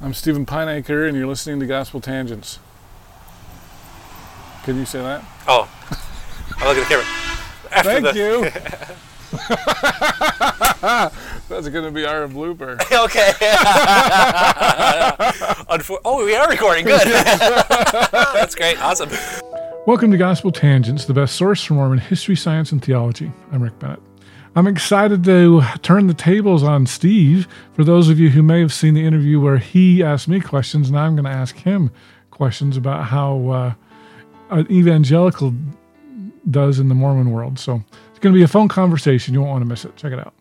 I'm Stephen Pynakker, and you're listening to Gospel Tangents. Can you say that? Oh, I look at the camera. After Thank the, you. That's going to be our blooper. okay. Unfor- oh, we are recording. Good. That's great. Awesome. Welcome to Gospel Tangents, the best source for Mormon history, science, and theology. I'm Rick Bennett. I'm excited to turn the tables on Steve. For those of you who may have seen the interview where he asked me questions, now I'm going to ask him questions about how uh, an evangelical does in the Mormon world. So it's going to be a phone conversation. You won't want to miss it. Check it out.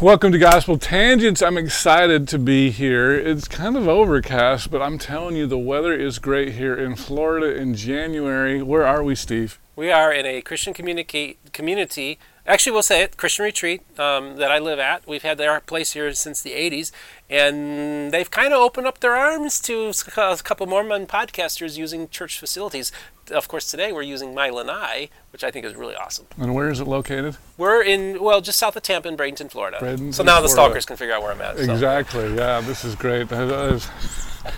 Welcome to Gospel Tangents. I'm excited to be here. It's kind of overcast, but I'm telling you, the weather is great here in Florida in January. Where are we, Steve? We are in a Christian communicate community. Actually, we'll say it, Christian retreat um, that I live at. We've had our place here since the 80s, and they've kind of opened up their arms to a couple Mormon podcasters using church facilities. Of course, today we're using My Lanai, which I think is really awesome. And where is it located? We're in, well, just south of Tampa in Bradenton, Florida. Bradenton, so now the stalkers can figure out where I'm at. so. Exactly. Yeah, this is great. Uh, uh,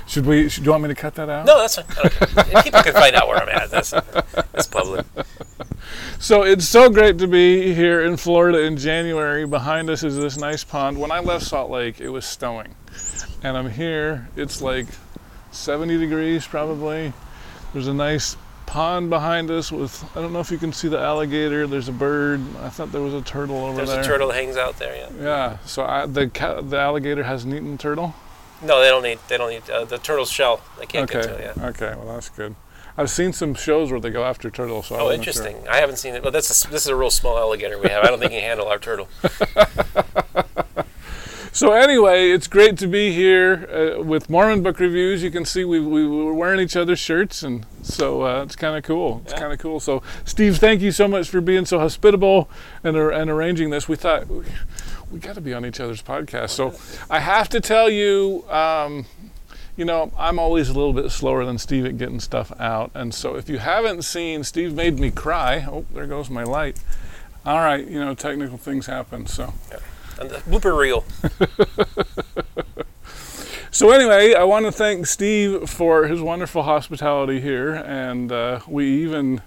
Should we? Should, do you want me to cut that out? No, that's fine. People can find out where I'm at. That's, that's public. So it's so great to be here in Florida in January. Behind us is this nice pond. When I left Salt Lake, it was snowing. And I'm here, it's like 70 degrees probably. There's a nice pond behind us with, I don't know if you can see the alligator. There's a bird. I thought there was a turtle over There's there. There's a turtle hangs out there. Yeah. Yeah, so I, the, ca- the alligator hasn't eaten turtle? No, they don't need. They don't need uh, the turtle's shell. They can't Okay, get to it. Yeah. okay, well that's good. I've seen some shows where they go after turtles. So I Oh, sure. interesting. I haven't seen it, but that's a, this is a real small alligator we have. I don't think he can handle our turtle. So anyway, it's great to be here uh, with Mormon Book Reviews. You can see we, we were wearing each other's shirts, and so uh, it's kind of cool. It's Yeah. kind of cool. So Steve, thank you so much for being so hospitable and ar- and arranging this. We thought we, we got to be on each other's podcast. So I have to tell you. Um, you know, I'm always a little bit slower than Steve at getting stuff out. And so if you haven't seen, Steve made me cry. Oh, there goes my light. All right, you know, technical things happen. So And the blooper reel. So anyway, I want to thank Steve for his wonderful hospitality here, and uh, we even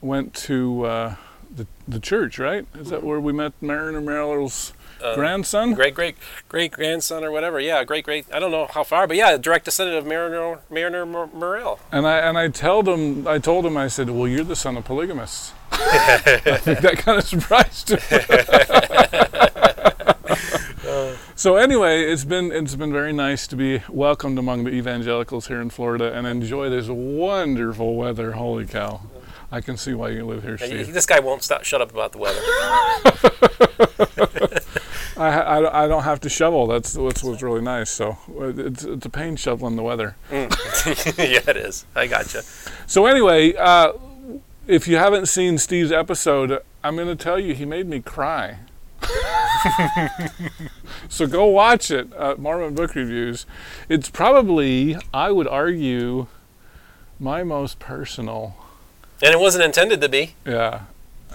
went to uh, the the church. Right? Is that where we met Marriner Merrill's Uh, grandson? Great, great, great grandson or whatever. Yeah, great, great. I don't know how far, but yeah, direct descendant of Marriner Marriner Mor- Morel. And I and I told him, I told him, I said, "Well, you're the son of polygamists." I think that kind of surprised him. so anyway, it's been it's been very nice to be welcomed among the evangelicals here in Florida and enjoy this wonderful weather. Holy cow! I can see why you live here, Steve. this guy won't stop. Shut up about the weather. I, I, I don't have to shovel. That's what's what's really nice. So uh, it's it's a pain shoveling the weather. yeah, it is. I gotcha. So anyway, uh, if you haven't seen Steve's episode, I'm going to tell you he made me cry. so go watch it. Uh, Mormon Book Reviews. It's probably, I would argue, my most personal And it wasn't intended to be. yeah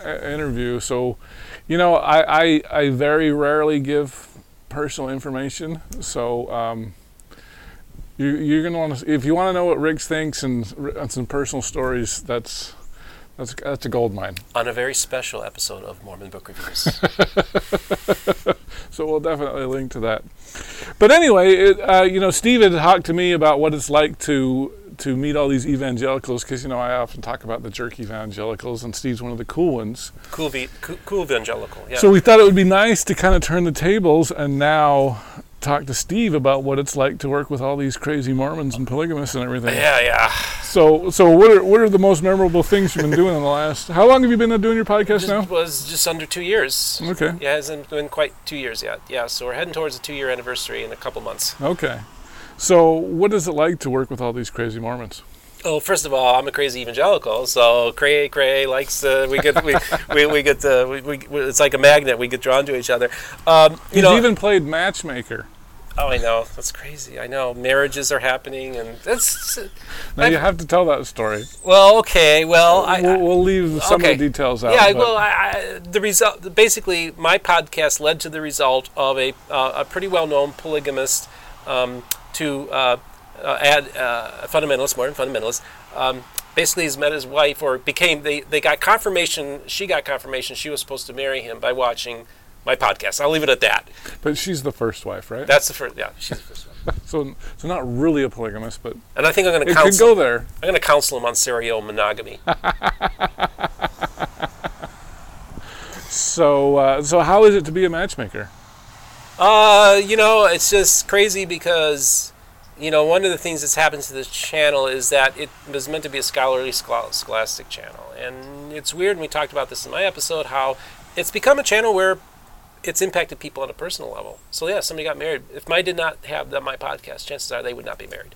interview. So, you know, I I, I very rarely give personal information. So. Um, you, you're gonna want to if you want to know what Riggs thinks and, and some personal stories. That's That's that's a gold mine. on a very special episode of Mormon Book Reviews. So we'll definitely link to that. But anyway, it, uh, you know, Steve had talked to me about what it's like to to meet all these evangelicals because you know I often talk about the jerk evangelicals, and Steve's one of the cool ones. cool, v- cool, cool evangelical. Yeah. So we thought it would be nice to kind of turn the tables and now talk to Steve about what it's like to work with all these crazy Mormons and polygamists and everything. yeah, yeah. So, so what are what are the most memorable things you've been doing in the last? How long have you been uh, doing your podcast Just now? was just under two years. Okay, Yeah, it hasn't been quite two years yet. Yeah, so we're heading towards a two-year anniversary in a couple months. okay. So, what is it like to work with all these crazy Mormons? Oh, first of all, I'm a crazy evangelical, so cray cray likes to. We get we, we, we get to, we, we, it's like a magnet. We get drawn to each other. Um, you He's know, even played matchmaker. oh, I know that's crazy. I know marriages are happening, and that's Now I've- you have to tell that story. well, okay. Well, I, we'll, we'll leave some okay. of the details out. yeah, but- well, I, I, the result. Basically, my podcast led to the result of a uh, a pretty well known polygamist um, to uh, uh, add uh, a fundamentalist, modern fundamentalist. Um, basically, he's met his wife, or became they they got confirmation. She got confirmation she was supposed to marry him by watching my podcast. I'll leave it at that. but she's the first wife, right? That's the first. Yeah, she's the first one. so, so not really a polygamist, but And I think I'm going to could counsel. go there. I'm going to counsel him on serial monogamy. So, uh, so how is it to be a matchmaker? Uh, you know, it's just crazy because, you know, one of the things that's happened to this channel is that it was meant to be a scholarly scholastic channel. And it's weird, and we talked about this in my episode, how it's become a channel where it's impacted people on a personal level. So, yeah, somebody got married. If I did not have the, my podcast, chances are they would not be married.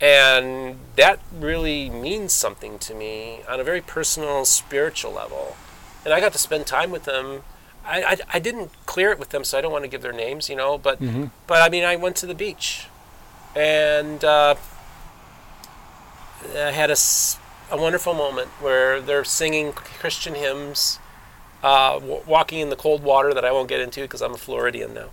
And that really means something to me on a very personal, spiritual level. And I got to spend time with them I, I, I didn't clear it with them, so I don't want to give their names, you know. But but I mean, I went to the beach, and uh, I had a, a wonderful moment where they're singing Christian hymns, uh, w- walking in the cold water that I won't get into because I'm a Floridian now,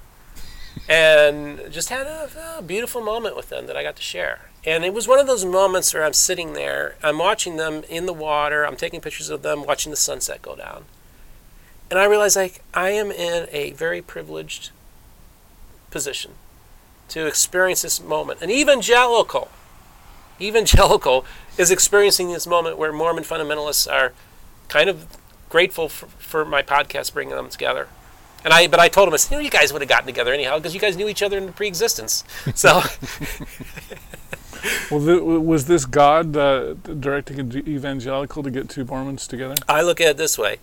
and just had a, a beautiful moment with them that I got to share. And it was one of those moments where I'm sitting there, I'm watching them in the water, I'm taking pictures of them, watching the sunset go down and I realized like I am in a very privileged position to experience this moment. An evangelical, evangelical is experiencing this moment where Mormon fundamentalists are kind of grateful for, for my podcast bringing them together. And I, but I told them, I said, you know, you guys would have gotten together anyhow because you guys knew each other in pre-existence. So, Well, th- was this God uh, directing an evangelical to get two Mormons together? I look at it this way.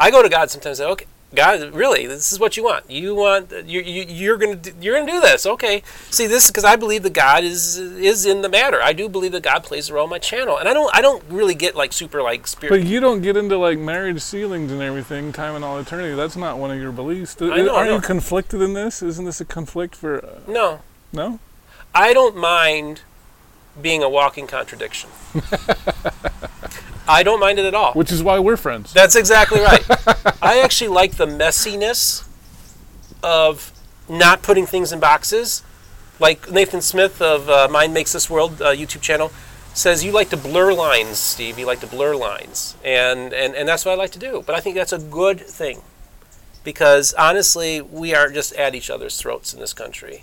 I go to God sometimes. and say, okay, God, really, this is what you want. You want you, you you're gonna do, you're gonna do this. Okay. See this because I believe that God is is in the matter. I do believe that God plays a role in my channel, and I don't I don't really get like super like spirit. But you don't get into like marriage sealings and everything, time and all eternity. That's not one of your beliefs. Th- I know, Aren't know. you conflicted in this? Isn't this a conflict for? Uh, no, no. I don't mind being a walking contradiction. I don't mind it at all. Which is why we're friends. That's exactly right. I actually like the messiness of not putting things in boxes. Like Nathan Smith of uh, Mind Makes This World uh, YouTube channel says, you like to blur lines, Steve. You like to blur lines. And, and, and that's what I like to do. But I think that's a good thing. Because honestly, we are just at each other's throats in this country.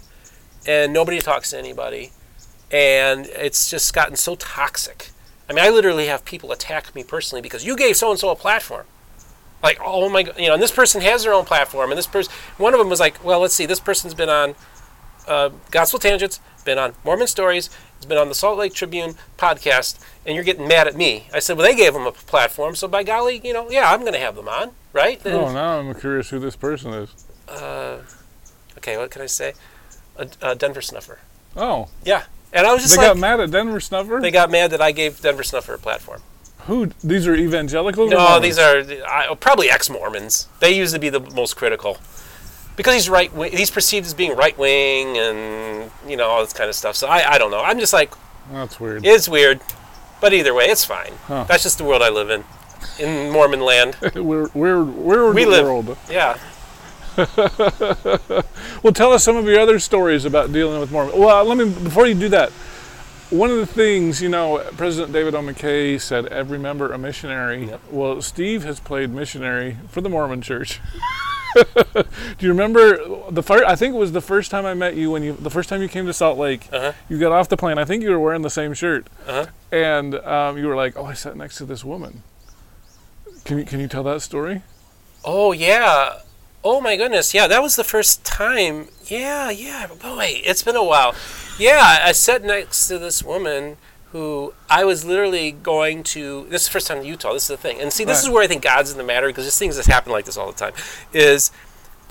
And nobody talks to anybody. And it's just gotten so toxic. I mean, I literally have people attack me personally because you gave so and so a platform. Like, oh my god, you know, and this person has their own platform, and this person, one of them was like, well, let's see, this person's been on uh, Gospel Tangents, been on Mormon Stories, has been on the Salt Lake Tribune podcast, and you're getting mad at me. I said, well, they gave them a platform, so by golly, you know, yeah, I'm going to have them on, right? Oh, now I'm curious who this person is. uh, okay, what can I say? A, a Denver Snuffer. Oh, Yeah, and I was just they like, got mad at Denver Snuffer. they got mad that I gave Denver Snuffer a platform. who? These are evangelicals. No, these are I, oh, probably ex-Mormons. They used to be the most critical because he's right. wing- He's perceived as being right wing, and you know all this kind of stuff. So I, I don't know. I'm just like That's weird. it's weird, but either way, it's fine. Huh. That's just the world I live in, in Mormon land. we're we're we're We the live- world. Yeah. Well, tell us some of your other stories about dealing with Mormons. Well, let me before you do that. one of the things, you know, President David O. McKay said, every member a missionary. Yep. Well, Steve has played missionary for the Mormon Church. Do you remember the first? I think it was the first time I met you when you the first time you came to Salt Lake. Uh-huh. You got off the plane. I think you were wearing the same shirt, Uh-huh. and um, you were like, "Oh, I sat next to this woman." Can you can you tell that story? Oh yeah. Oh my goodness. Yeah, that was the first time. Yeah, yeah. Boy, it's been a while. Yeah, I sat next to this woman who I was literally going to. This is the first time in Utah. This is the thing. And see, this Right. is where I think God's in the matter because there's things that happen like this all the time. Is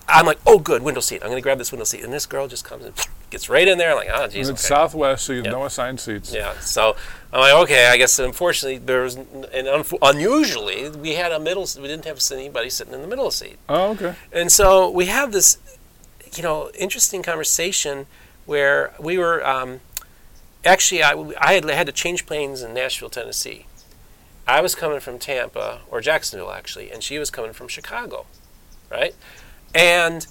I'm like, oh, good, window seat. I'm going to grab this window seat. And this girl just comes and gets right in there. I'm like, oh, And jeez. it's okay. Southwest, so you have Yep. no assigned seats. Yeah, so I'm like, okay, I guess unfortunately there was, and unf- unusually we had a middle, we didn't have anybody sitting in the middle seat, Oh, okay. and so we have this, you know, interesting conversation where we were, um, actually I, I had had to change planes in Nashville, Tennessee. I was coming from Tampa or Jacksonville actually, and she was coming from Chicago, right? And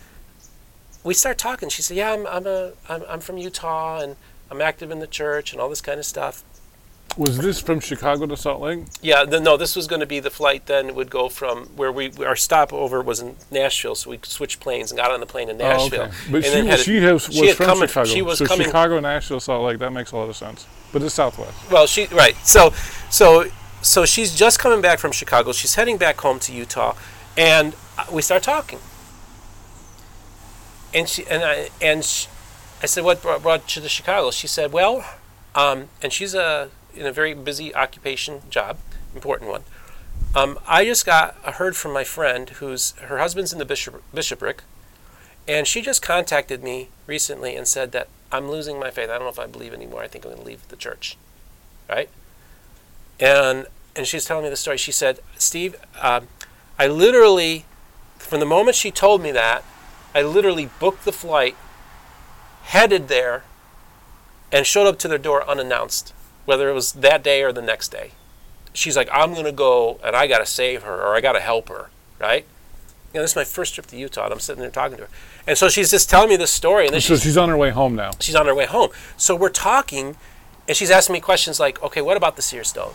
we start talking. She said, "Yeah, I'm I'm a I'm, I'm from Utah and I'm active in the church and all this kind of stuff." Was this from Chicago to Salt Lake? Yeah, the, no, this was going to be the flight. Then would go from where we our stopover was in Nashville, so we switched planes and got on the plane in Nashville. Oh, okay. But and she, then had she, has, she was had from coming- Chicago. She was so coming. Chicago, Nashville, Salt Lake. That makes a lot of sense. But it's Southwest. Well, she right. So, so, so she's just coming back from Chicago. She's heading back home to Utah, and uh, we start talking. And she and I and she, I said, "What brought, brought you to Chicago?" She said, "Well," um, and she's a in a very busy occupation job, important one. Um, I just got I heard from my friend who's her husband's in the bishop, bishopric, and she just contacted me recently and said that I'm losing my faith. I don't know if I believe anymore. I think I'm going to leave the church, right? And and she's telling me the story. She said, Steve, um, I literally, from the moment she told me that, I literally booked the flight, headed there, and showed up to their door unannounced, whether it was that day or the next day. She's like, I'm going to go and I got to save her or I got to help her, right? You know, this is my first trip to Utah, and I'm sitting there talking to her. And so she's just telling me this story, and then So she's, she's on her way home now. she's on her way home. So we're talking, and she's asking me questions like, okay, what about the seer stone?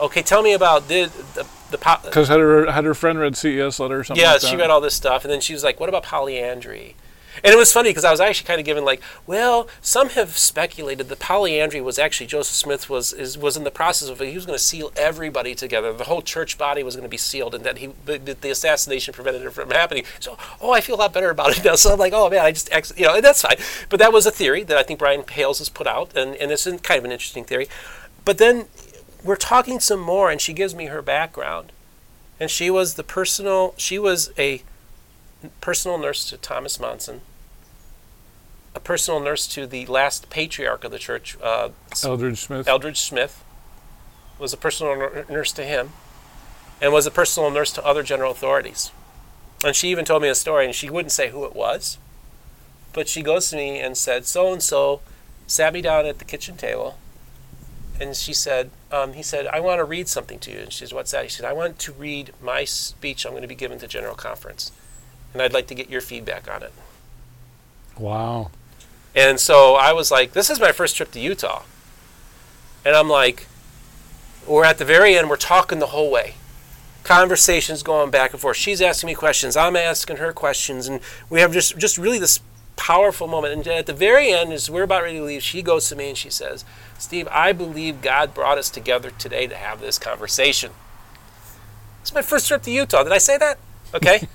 Okay, tell me about the the, Because had her had her friend read CES letter or something. yeah, like she read all this stuff, and then she was like, "What about polyandry?" And it was funny because I was actually kind of given like, well, some have speculated that polyandry was actually Joseph Smith was is, was in the process of he was going to seal everybody together. The whole church body was going to be sealed, and that he that the assassination prevented it from happening. So, oh, I feel a lot better about it now. So I'm like, oh man, I just you know, and that's fine. But that was a theory that I think Brian Hales has put out, and and it's kind of an interesting theory. But then we're talking some more, and she gives me her background and she was the personal she was a personal nurse to thomas monson a personal nurse to the last patriarch of the church uh, Eldred G. Smith. eldred g. smith was a personal nur- nurse to him and was a personal nurse to other general authorities and she even told me a story and she wouldn't say who it was but she goes to me and said so and so sat me down at the kitchen table and she said, um, he said, I want to read something to you. And she said, what's that? He said, I want to read my speech I'm going to be giving to General Conference. And I'd like to get your feedback on it. wow. And so I was like, this is my first trip to Utah. And I'm like, we're at the very end, we're talking the whole way. Conversations going back and forth. She's asking me questions, I'm asking her questions, and we have just just really this powerful moment. And at the very end, as we're about ready to leave, she goes to me and she says, Steve, I believe God brought us together today to have this conversation. It's my first trip to Utah. Did I say that? Okay.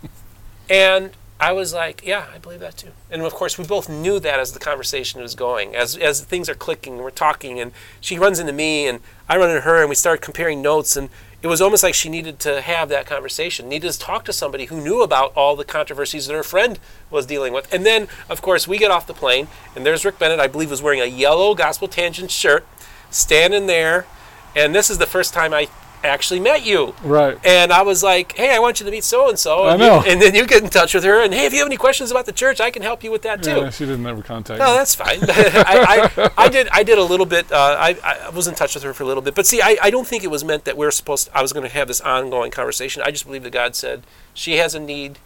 and I was like, yeah, I believe that too. And of course, we both knew that as the conversation was going, as as things are clicking and we're talking, and she runs into me and I run into her, and we start comparing notes, and it was almost like she needed to have that conversation, needed to talk to somebody who knew about all the controversies that her friend was dealing with. And then, of course, we get off the plane, and there's Rick Bennett, I believe, was wearing a yellow Gospel Tangent shirt, standing there, and this is the first time I actually met you. Right. And I was like, hey, I want you to meet so and so. I And know. And then you get in touch with her, and hey, if you have any questions about the church, I can help you with that too. Yeah, she didn't ever contact No, me. that's fine. I, I, I did I did a little bit. Uh, I, I was in touch with her for a little bit, but see, I, I don't think it was meant that we are supposed. I was going to have this ongoing conversation. I just believe that God said she has a need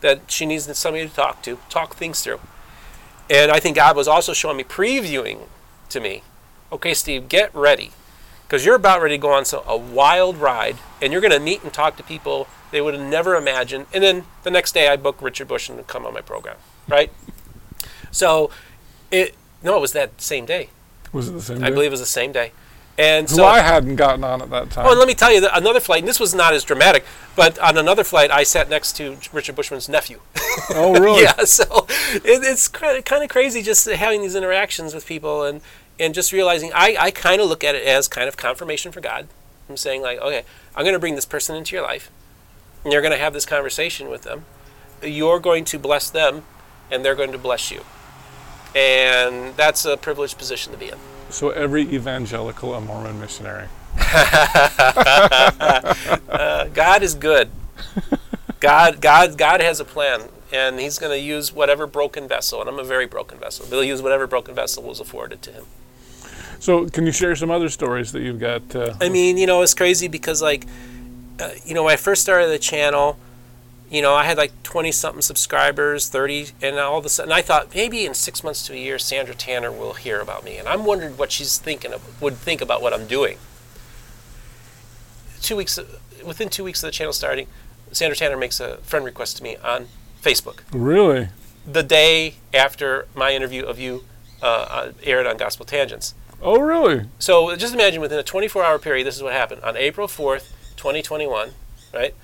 that she needs somebody to talk to, talk things through, and I think God was also showing me previewing to me, okay, Steve, get ready. Because you're about ready to go on so, a wild ride, and you're going to meet and talk to people they would have never imagined. And then the next day, I book Richard Bushman to come on my program, right? so, it no, it was that same day. Was it the same? I day? believe it was the same day. And Who so, I hadn't gotten on at that time. Oh, and let me tell you, that another flight, and this was not as dramatic, but on another flight, I sat next to Richard Bushman's nephew. oh, really? yeah, so it, it's kind of crazy just having these interactions with people and, and just realizing I, I kind of look at it as kind of confirmation for God. I'm saying, like, okay, I'm going to bring this person into your life, and you're going to have this conversation with them. You're going to bless them, and they're going to bless you. And that's a privileged position to be in. So every evangelical a Mormon missionary. Uh, God is good. God, God, God has a plan, and He's going to use whatever broken vessel, and I'm a very broken vessel. But He'll use whatever broken vessel was afforded to Him. So can you share some other stories that you've got? Uh, I mean, you know, it's crazy because like, uh, you know, when I first started the channel, you know, I had like 20 something subscribers, 30, and all of a sudden I thought maybe in six months to a year, Sandra Tanner will hear about me. And I'm wondering what she's thinking of, would think about what I'm doing. Two weeks, within two weeks of the channel starting, Sandra Tanner makes a friend request to me on Facebook. really? The day after my interview of you uh, aired on Gospel Tangents. Oh, really? So just imagine within a 24 hour period, this is what happened. On April 4th, 2021, right?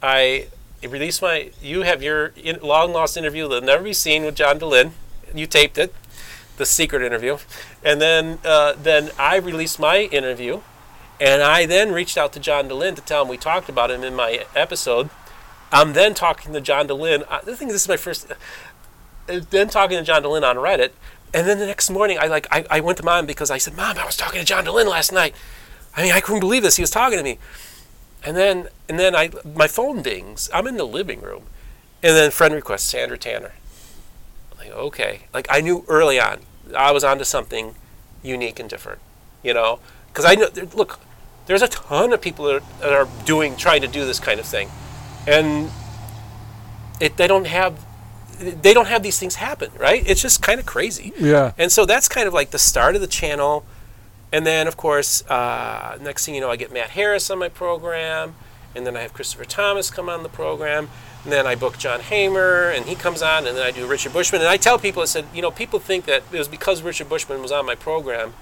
I released my, you have your long lost interview that'll never be seen with John Dehlin. You taped it, the secret interview. And then, uh, then I released my interview. And I then reached out to John Dehlin to tell him we talked about him in my episode. I'm then talking to John Dehlin. I think this is my first. Uh, then talking to John Dehlin on Reddit, and then the next morning, I like I, I went to mom because I said, "Mom, I was talking to John Dehlin last night. I mean, I couldn't believe this. He was talking to me." And then and then I my phone dings. I'm in the living room, and then friend request Sandra Tanner. I'm like okay, like I knew early on I was onto something unique and different, you know, because I know look, there's a ton of people that are, that are doing trying to do this kind of thing, and it they don't have they don't have these things happen, right? It's just kind of crazy. Yeah. And so that's kind of like the start of the channel. And then, of course, uh, next thing you know, I get Matt Harris on my program. And then I have Christopher Thomas come on the program. And then I book John Hamer, and he comes on. And then I do Richard Bushman. And I tell people, I said, you know, people think that it was because Richard Bushman was on my program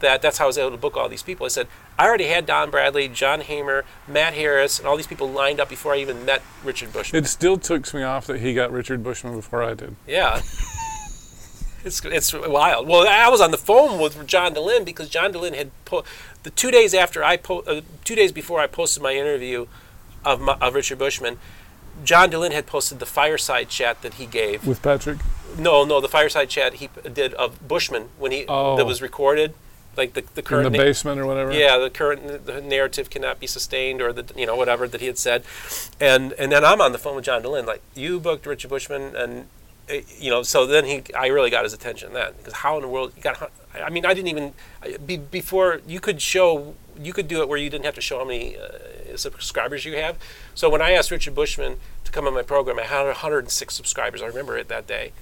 that that's how I was able to book all these people. I said, I already had Don Bradley, John Hamer, Matt Harris, and all these people lined up before I even met Richard Bushman. It still ticks me off that he got Richard Bushman before I did. Yeah. It's, it's wild. Well, I was on the phone with John Dehlin because John Dehlin had po- the two days after I po- uh, two days before I posted my interview of, my, of Richard Bushman, John Dehlin had posted the fireside chat that he gave. With Patrick? No, no, the fireside chat he did of Bushman when he Oh. that was recorded, like the the In current the na- basement or whatever? yeah, the current the narrative cannot be sustained, or the you know whatever that he had said, and and then I'm on the phone with John Dehlin, like you booked Richard Bushman, and uh, you know, so then he I really got his attention then because how in the world you got? I mean, I didn't even be, before you could show you could do it where you didn't have to show how many uh, subscribers you have. So when I asked Richard Bushman to come on my program, I had 106 subscribers. I remember it that day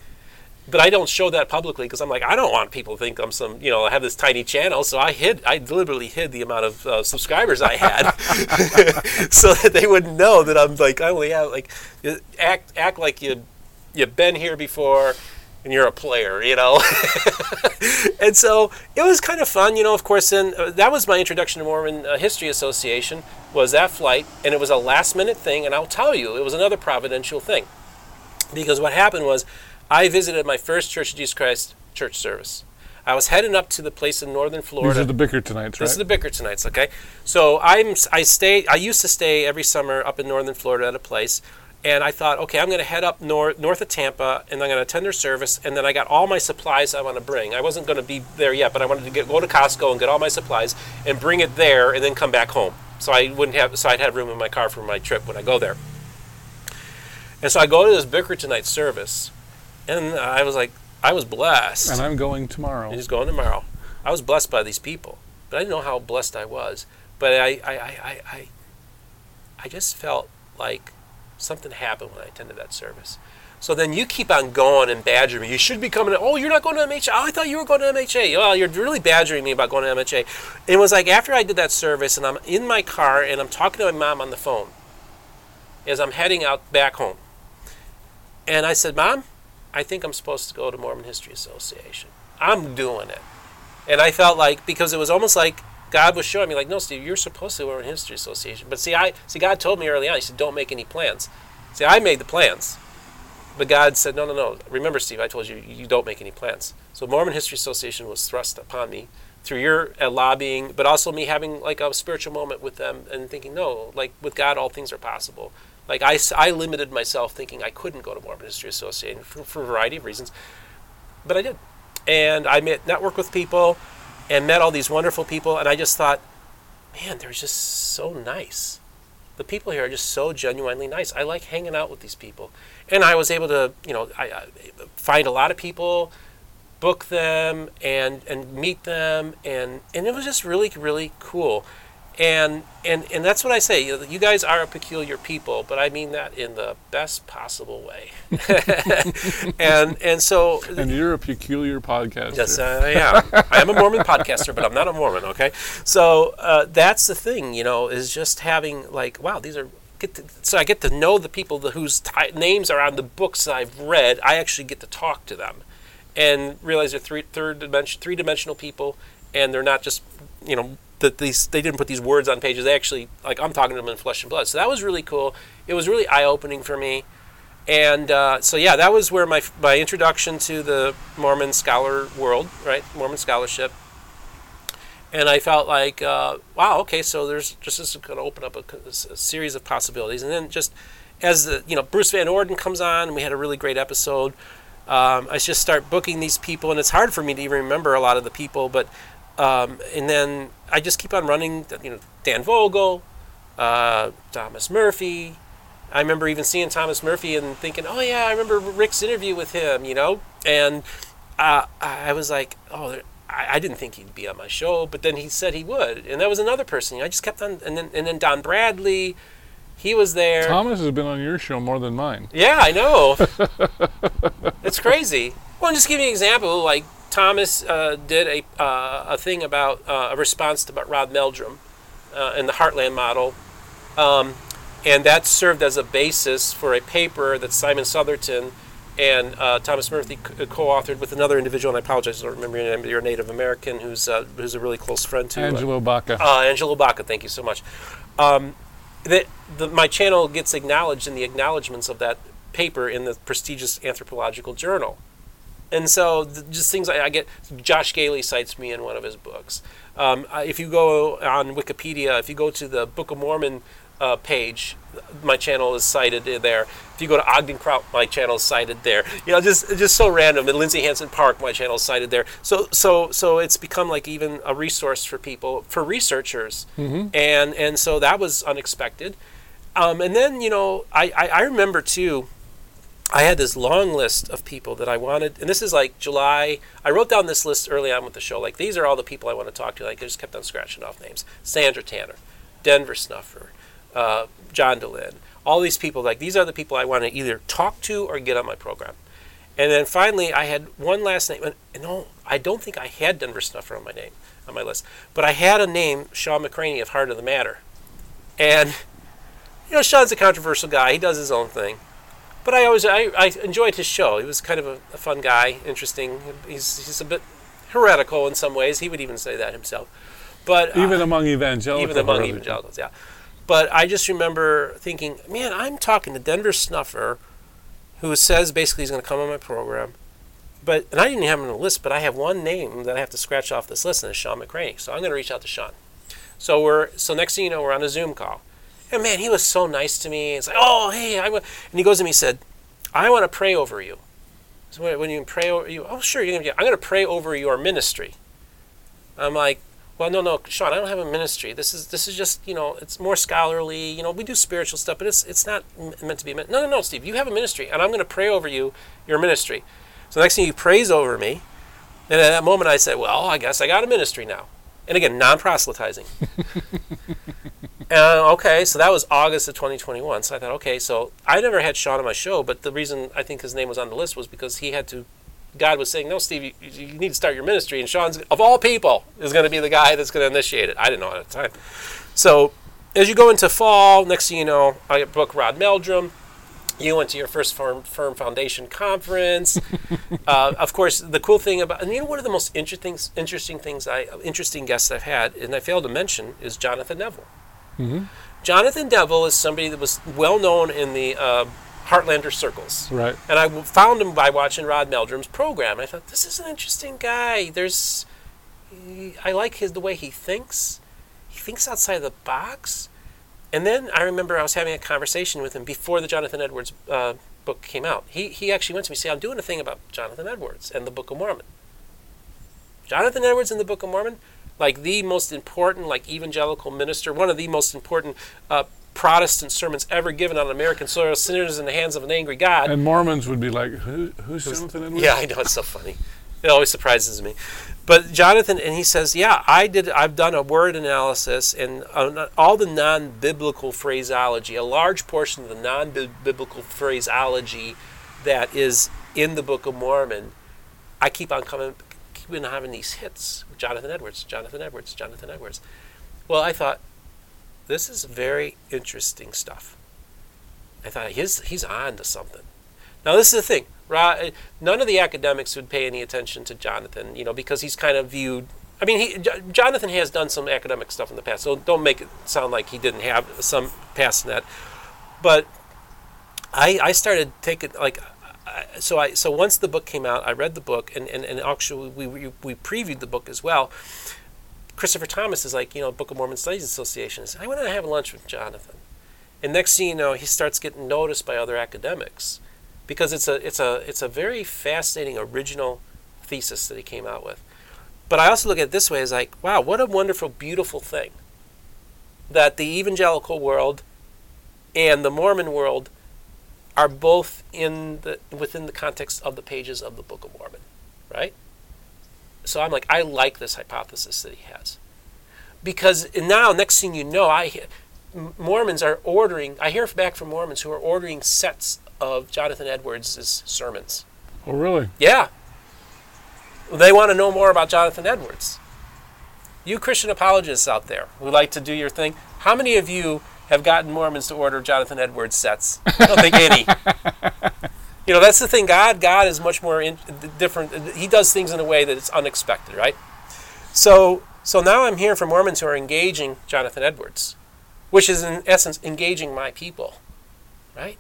but I don't show that publicly because I'm like I don't want people to think I'm some you know I have this tiny channel. So I hid I deliberately hid the amount of uh, subscribers I had so that they wouldn't know that I'm like I only have like act act like you you've been here before and you're a player you know? And so it was kind of fun you know of course then uh, that was my introduction to Mormon uh, History Association was that flight and it was a last minute thing and I'll tell you it was another providential thing. Because what happened was I visited my first Church of Jesus Christ church service. I was heading up to the place in northern Florida. These are the Bickertonites, right? This is the Bickertonites, okay? So I'm I stay I used to stay every summer up in northern Florida at a place, and I thought, okay, I'm going to head up north north of Tampa, and I'm going to attend their service, and then I got all my supplies I want to bring. I wasn't going to be there yet, but I wanted to get, go to Costco and get all my supplies and bring it there, and then come back home. So I wouldn't have so I'd have room in my car for my trip when I go there. And so I go to this Bickertonite service, and I was like, I was blessed. and I'm going tomorrow. He's going tomorrow. I was blessed by these people, but I didn't know how blessed I was. But I, I, I, I, I, I just felt like something happened when I attended that service. So then you keep on going and badgering me. You should be coming. To, oh, you're not going to MHA. Oh, I thought you were going to MHA. Well, you're really badgering me about going to MHA. it was like after I did that service, and I'm in my car and I'm talking to my mom on the phone as I'm heading out back home. And I said, Mom, I think I'm supposed to go to Mormon History Association. I'm doing it. And I felt like because it was almost like God was showing me, like, no, Steve, you're supposed to go to History Association. But see, I see God told me early on. He said, don't make any plans. See, I made the plans. But God said, no, no, no. Remember, Steve, I told you, you don't make any plans. So Mormon History Association was thrust upon me through your uh, lobbying, but also me having like a spiritual moment with them and thinking, no, like with God, all things are possible. Like I, I limited myself thinking I couldn't go to Mormon History Association for, for a variety of reasons, but I did. And I met, networked with people and met all these wonderful people, and I just thought, man, they're just so nice. The people here are just so genuinely nice. I like hanging out with these people and I was able to, you know, I, I find a lot of people, book them, and and meet them, and and it was just really really cool, and and and that's what I say. You, know, you guys are a peculiar people, but I mean that in the best possible way. and and so and you're a peculiar podcaster. Yes, I am. I am a Mormon podcaster, but I'm not a Mormon. Okay, so uh, that's the thing. You know, is just having like, wow, these are get to, so I get to know the people whose t- names are on the books I've read. I actually get to talk to them and realize they're three third dimension three dimensional people, and they're not just you know that these they didn't put these words on pages. They actually like I'm talking to them in flesh and blood. So that was really cool. It was really eye opening for me. And uh, so yeah, that was where my my introduction to the Mormon scholar world, right? Mormon scholarship and I felt like, uh, wow, okay, so there's just this is going to open up a, a, series of possibilities, and then just as the you know Bruce Van Orden comes on, and we had a really great episode. Um, I just start booking these people, and it's hard for me to even remember a lot of the people, but um, and then I just keep on running. You know, Dan Vogel, uh, Thomas Murphy. I remember even seeing Thomas Murphy and thinking, oh yeah, I remember Rick's interview with him, you know, and uh, I was like, oh, I, I, didn't think he'd be on my show, but then he said he would, and that was another person. I just kept on, and then and then Don Bradley, he was there. Thomas has been on your show more than mine. Yeah, I know. it's crazy. Well, just give you an example. Like Thomas uh, did a uh, a thing about uh, a response to Rod Meldrum uh, in the Heartland model. Um, and that served as a basis for a paper that Simon Southerton and uh, Thomas Murphy uh, co-authored with another individual, and I apologize, I don't remember your name, you're a Native American who's uh, who's a really close friend to uh, Angelo Baca. Uh, Angelo Baca, thank you so much. Um, that the, my channel gets acknowledged in the acknowledgments of that paper in the prestigious anthropological journal, and so the, just things I, I, get. Josh Gailey cites me in one of his books. Um, if you go on Wikipedia, if you go to the Book of Mormon uh, page, my channel is cited there. If you go to Ogden Kraut, my channel is cited there. You know, just just so random. And Lindsay Hansen Park, my channel is cited there. So so so it's become like even a resource for people for researchers, mm-hmm. and and so that was unexpected. Um, and then you know I, I, I remember too. I had this long list of people that I wanted, and this is like July. I wrote down this list early on with the show. Like these are all the people I want to talk to. Like I just kept on scratching off names: Sandra Tanner, Denver Snuffer, uh, John Dehlin, all these people. Like these are the people I want to either talk to or get on my program. And then finally, I had one last name. No, I don't think I had Denver Snuffer on my name on my list, but I had a name, Shawn McCraney of Heart of the Matter. And you know, Shawn's a controversial guy. He does his own thing. But I always I, I enjoyed his show. He was kind of a, a fun guy, interesting. He's he's a bit heretical in some ways. He would even say that himself. But even uh, among evangelicals, even among evangelicals, yeah. But I just remember thinking, man, I'm talking to Denver Snuffer, who says basically he's going to come on my program. But and I didn't have him on the list, but I have one name that I have to scratch off this list, and it's Shawn McCraney. So I'm going to reach out to Shawn. So we're so next thing you know, we're on a Zoom call, and man, he was so nice to me. It's like, oh hey, I and he goes to me, he said, I want to pray over you. So when you pray over you, oh sure, you're gonna I'm going to pray over your ministry. I'm like, well, no, no, Shawn, I don't have a ministry. This is this is just you know, it's more scholarly. You know, we do spiritual stuff, but it's it's not meant to be. No, no, no, Steve, you have a ministry, and I'm going to pray over you, your ministry. So next thing he prays over me, and at that moment I said, well, I guess I got a ministry now. And again, non-proselytizing. Uh, okay, so that was August of 2021. So I thought, okay, so I never had Shawn on my show, but the reason I think his name was on the list was because he had to. God was saying, "No, Steve, you, you need to start your ministry," and Shawn's of all people is going to be the guy that's going to initiate it. I didn't know at the time. So as you go into fall, next thing you know, I book Rod Meldrum. You went to your first firm, firm foundation conference. uh, of course, the cool thing about and you know one of the most interesting interesting things I interesting guests I've had, and I failed to mention, is Jonathan Neville. Mm-hmm. Jonathan Neville is somebody that was well known in the uh, Heartlander circles. Right. And I found him by watching Rod Meldrum's program. I thought this is an interesting guy. There's, he, I like his the way he thinks. He thinks outside the box. And then I remember I was having a conversation with him before the Jonathan Edwards uh, book came out. He he actually went to me and said, "I'm doing a thing about Jonathan Edwards and the Book of Mormon." Jonathan Edwards in the Book of Mormon, like the most important, like evangelical minister, one of the most important uh, Protestant sermons ever given on American soil, sinners in the hands of an angry God. And Mormons would be like, Who, "Who's Jonathan Edwards?" Yeah, I know it's so funny. It always surprises me. But Jonathan, and he says, "Yeah, I did. I've done a word analysis and uh, all the non-biblical phraseology. A large portion of the non-biblical phraseology that is in the Book of Mormon. I keep on coming, keep on having these hits. Jonathan Edwards, Jonathan Edwards, Jonathan Edwards. Well, I thought this is very interesting stuff. I thought he's he's on to something. Now this is the thing. Eh, none of the academics would pay any attention to Jonathan, you know, because he's kind of viewed. I mean, he, Jonathan has done some academic stuff in the past, so don't make it sound like he didn't have some past in that. But I, I started taking like, so I so once the book came out, I read the book, and, and, and actually we, we, we previewed the book as well. Christopher Thomas is like, you know, Book of Mormon Studies Association. I went to have lunch with Jonathan, and next thing you know, he starts getting noticed by other academics because it's a it's a it's a very fascinating original thesis that he came out with. But I also look at it this way as like, wow, what a wonderful, beautiful thing that the evangelical world and the Mormon world are both in the within the context of the pages of the Book of Mormon, right? So I'm like, I like this hypothesis that he has, because now next thing you know, I Mormons are ordering. I hear back from Mormons who are ordering sets of Jonathan Edwards' sermons. Oh, really? Yeah. They want to know more about Jonathan Edwards. You Christian apologists out there who like to do your thing, how many of you have gotten Mormons to order Jonathan Edwards sets? I don't think any. you know, that's the thing. God, God is much more in, different. He does things in a way that it's unexpected, right? So, so now I'm hearing from Mormons who are engaging Jonathan Edwards, which is in essence engaging my people, right?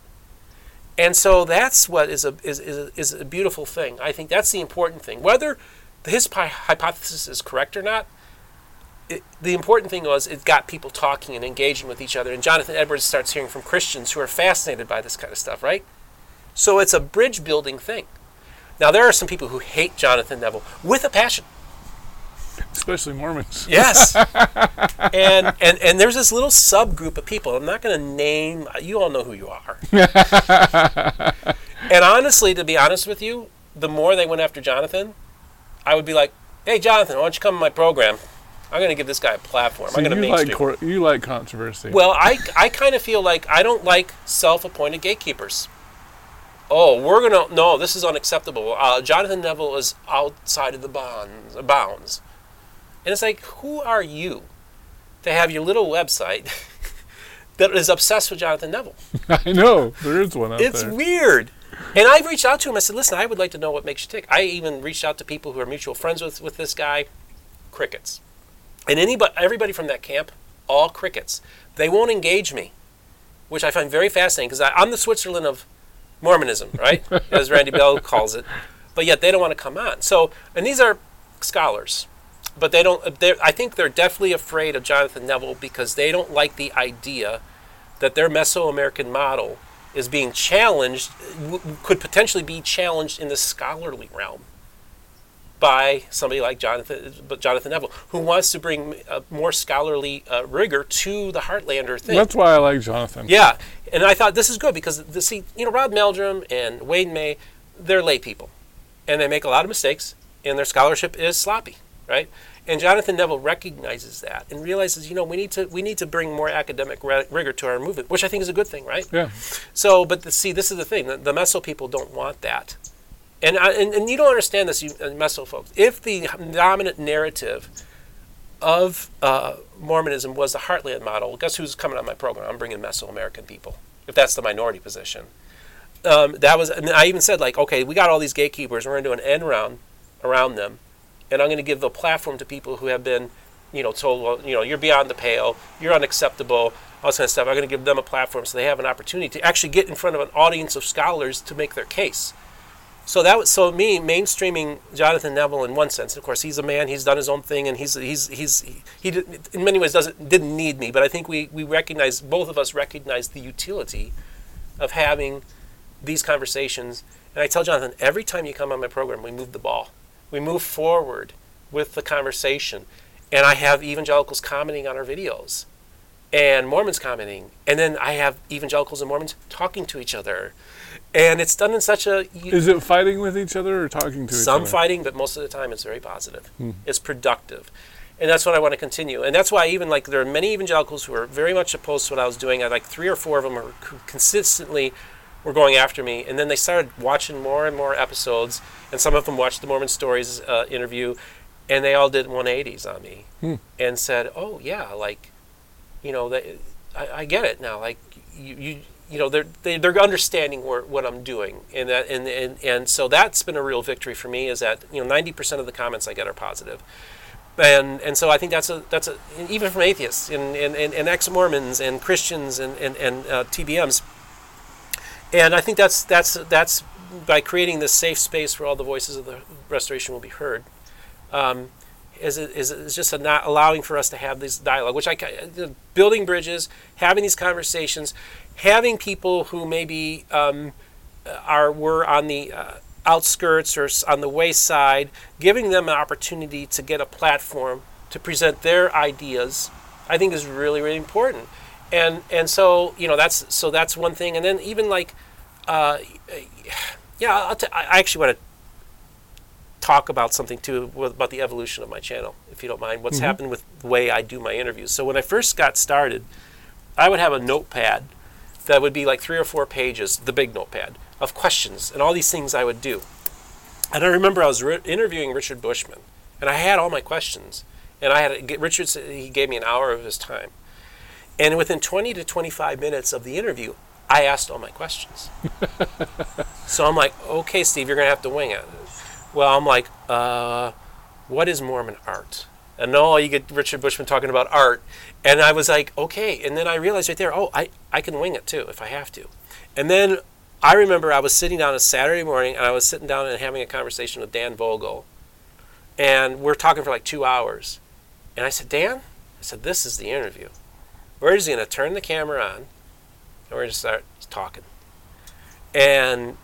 And so that's what is a, is, is, is a beautiful thing. I think that's the important thing. Whether his hypothesis is correct or not, it, the important thing was it got people talking and engaging with each other. And Jonathan Edwards starts hearing from Christians who are fascinated by this kind of stuff, right? So it's a bridge building thing. Now, there are some people who hate Jonathan Neville with a passion. Especially Mormons. Yes. and, and and there's this little subgroup of people. I'm not going to name. You all know who you are. and honestly, to be honest with you, the more they went after Jonathan, I would be like, "Hey, Jonathan, why don't you come to my program? I'm going to give this guy a platform. So I'm going to you like cor- you like controversy. Well, I I kind of feel like I don't like self-appointed gatekeepers. Oh, we're gonna no. This is unacceptable. Uh, Jonathan Neville is outside of the bonds, bounds. And it's like, who are you to have your little website that is obsessed with Jonathan Neville? I know. There is one out there. it's there. weird. And I reached out to him. I said, listen, I would like to know what makes you tick. I even reached out to people who are mutual friends with, with this guy. Crickets. And anybody, everybody from that camp, all crickets. They won't engage me, which I find very fascinating because I'm the Switzerland of Mormonism, right? As Randy Bell calls it. But yet they don't want to come on. So, and these are scholars but they don't. Uh, I think they're definitely afraid of Jonathan Neville because they don't like the idea that their Mesoamerican model is being challenged, could potentially be challenged in the scholarly realm by somebody like Jonathan, Jonathan Neville, who wants to bring more scholarly uh, rigor to the Heartlander thing. That's why I like Jonathan. Yeah, and I thought this is good because the see, you know, Rod Meldrum and Wayne May, they're lay people, and they make a lot of mistakes, and their scholarship is sloppy right? And Jonathan Neville recognizes that and realizes, you know, we need to we need to bring more academic ri- rigor to our movement, which I think is a good thing, right? Yeah. So, but the, see, this is the thing: the, the Meso people don't want that, and, I, and and you don't understand this, you uh, Meso folks. If the dominant narrative of uh, Mormonism was the Heartland model, guess who's coming on my program? I'm bringing Mesoamerican people. If that's the minority position, um, that was. And I even said like, okay, we got all these gatekeepers. We're going to do an end round around them, and I'm going to give the platform to people who have been, you know, told, well, you know, you're beyond the pale, you're unacceptable, all this kind of stuff. I'm going to give them a platform so they have an opportunity to actually get in front of an audience of scholars to make their case. So that was so me mainstreaming Jonathan Neville in one sense. Of course, he's a man; he's done his own thing, and he's he's he's he, he did, in many ways doesn't didn't need me. But I think we we recognize both of us recognize the utility of having these conversations. And I tell Jonathan every time you come on my program, we move the ball, we move forward with the conversation, and I have evangelicals commenting on our videos, and Mormons commenting, and then I have evangelicals and Mormons talking to each other. And it's done in such a Is it fighting with each other or talking to each other? some fighting, but most of the time it's very positive. It's productive. And that's what I want to continue. And that's why even like there are many evangelicals who are very much opposed to what I was doing. I like three or four of them are who consistently were going after me. And then they started watching more and more episodes. And some of them watched the Mormon Stories uh, interview, and they all did 180s on me and said, "Oh yeah, like, you know, I, I get it now. Like you, you you know they're they, they're understanding where, what I'm doing. And that and, and and so that's been a real victory for me is that you know 90% of the comments I get are positive. And and so I think that's a that's a even from atheists and and, and, and ex-Mormons and Christians and and, and uh, TBMs and I think that's that's that's by creating this safe space where all the voices of the restoration will be heard. Um, is, is, is just not allowing for us to have this dialogue, which I building bridges, having these conversations, having people who maybe um, are were on the uh, outskirts or on the wayside, giving them an opportunity to get a platform to present their ideas, I think is really really important. And and so you know that's so that's one thing. And then even like, uh, yeah, I'll t- I actually want to talk about something too about the evolution of my channel, if you don't mind. What's mm-hmm. happened with the way I do my interviews. So when I first got started, I would have a notepad that would be like three or four pages, the big notepad of questions and all these things I would do. And I remember I was re- interviewing Richard Bushman, and I had all my questions, and I had Richard. He gave me an hour of his time, and within 20 to 25 minutes of the interview, I asked all my questions. so I'm like, okay, Steve, you're gonna have to wing it. Well, I'm like, uh, what is Mormon art? And no, you get Richard Bushman talking about art, and I was like, okay. And then I realized right there, oh, I, I can wing it too if I have to. And then I remember I was sitting down a Saturday morning, and I was sitting down and having a conversation with Dan Vogel, and we're talking for like two hours. And I said, Dan, I said, this is the interview. We're just gonna turn the camera on, and we're gonna start talking. And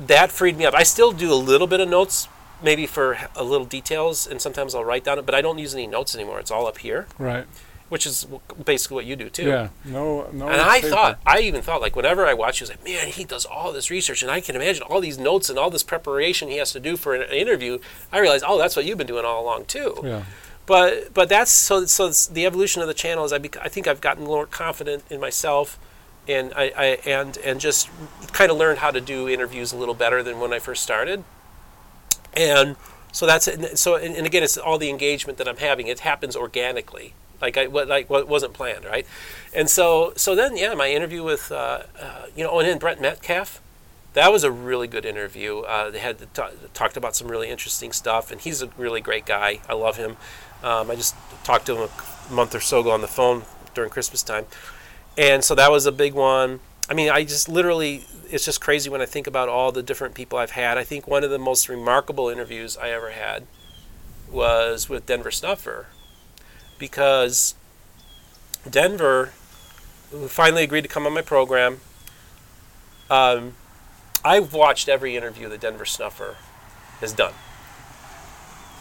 that freed me up. I still do a little bit of notes, maybe for a little details, and sometimes I'll write down it, but I don't use any notes anymore. It's all up here, Right. which is basically what you do too. Yeah. No. No. And I paper. thought, I even thought, like, whenever I watch, he was like, man, he does all this research, and I can imagine all these notes and all this preparation he has to do for an interview. I realized, oh, that's what you've been doing all along too. Yeah. But but that's so so it's the evolution of the channel is I bec- I think I've gotten more confident in myself, and I, I and and just kind of learned how to do interviews a little better than when I first started. And so that's it. so and, and again it's all the engagement that I'm having. It happens organically. Like I what like what wasn't planned, right? And so so then yeah, my interview with uh, uh, you know oh, and then Brent Metcalfe, that was a really good interview. Uh, they had ta- talked about some really interesting stuff, and he's a really great guy. I love him. Um, I just talked to him a month or so ago on the phone during Christmas time, and so that was a big one. I mean, I just literally, it's just crazy when I think about all the different people I've had. I think one of the most remarkable interviews I ever had was with Denver Snuffer, because Denver finally agreed to come on my program. Um, I've watched every interview that Denver Snuffer has done,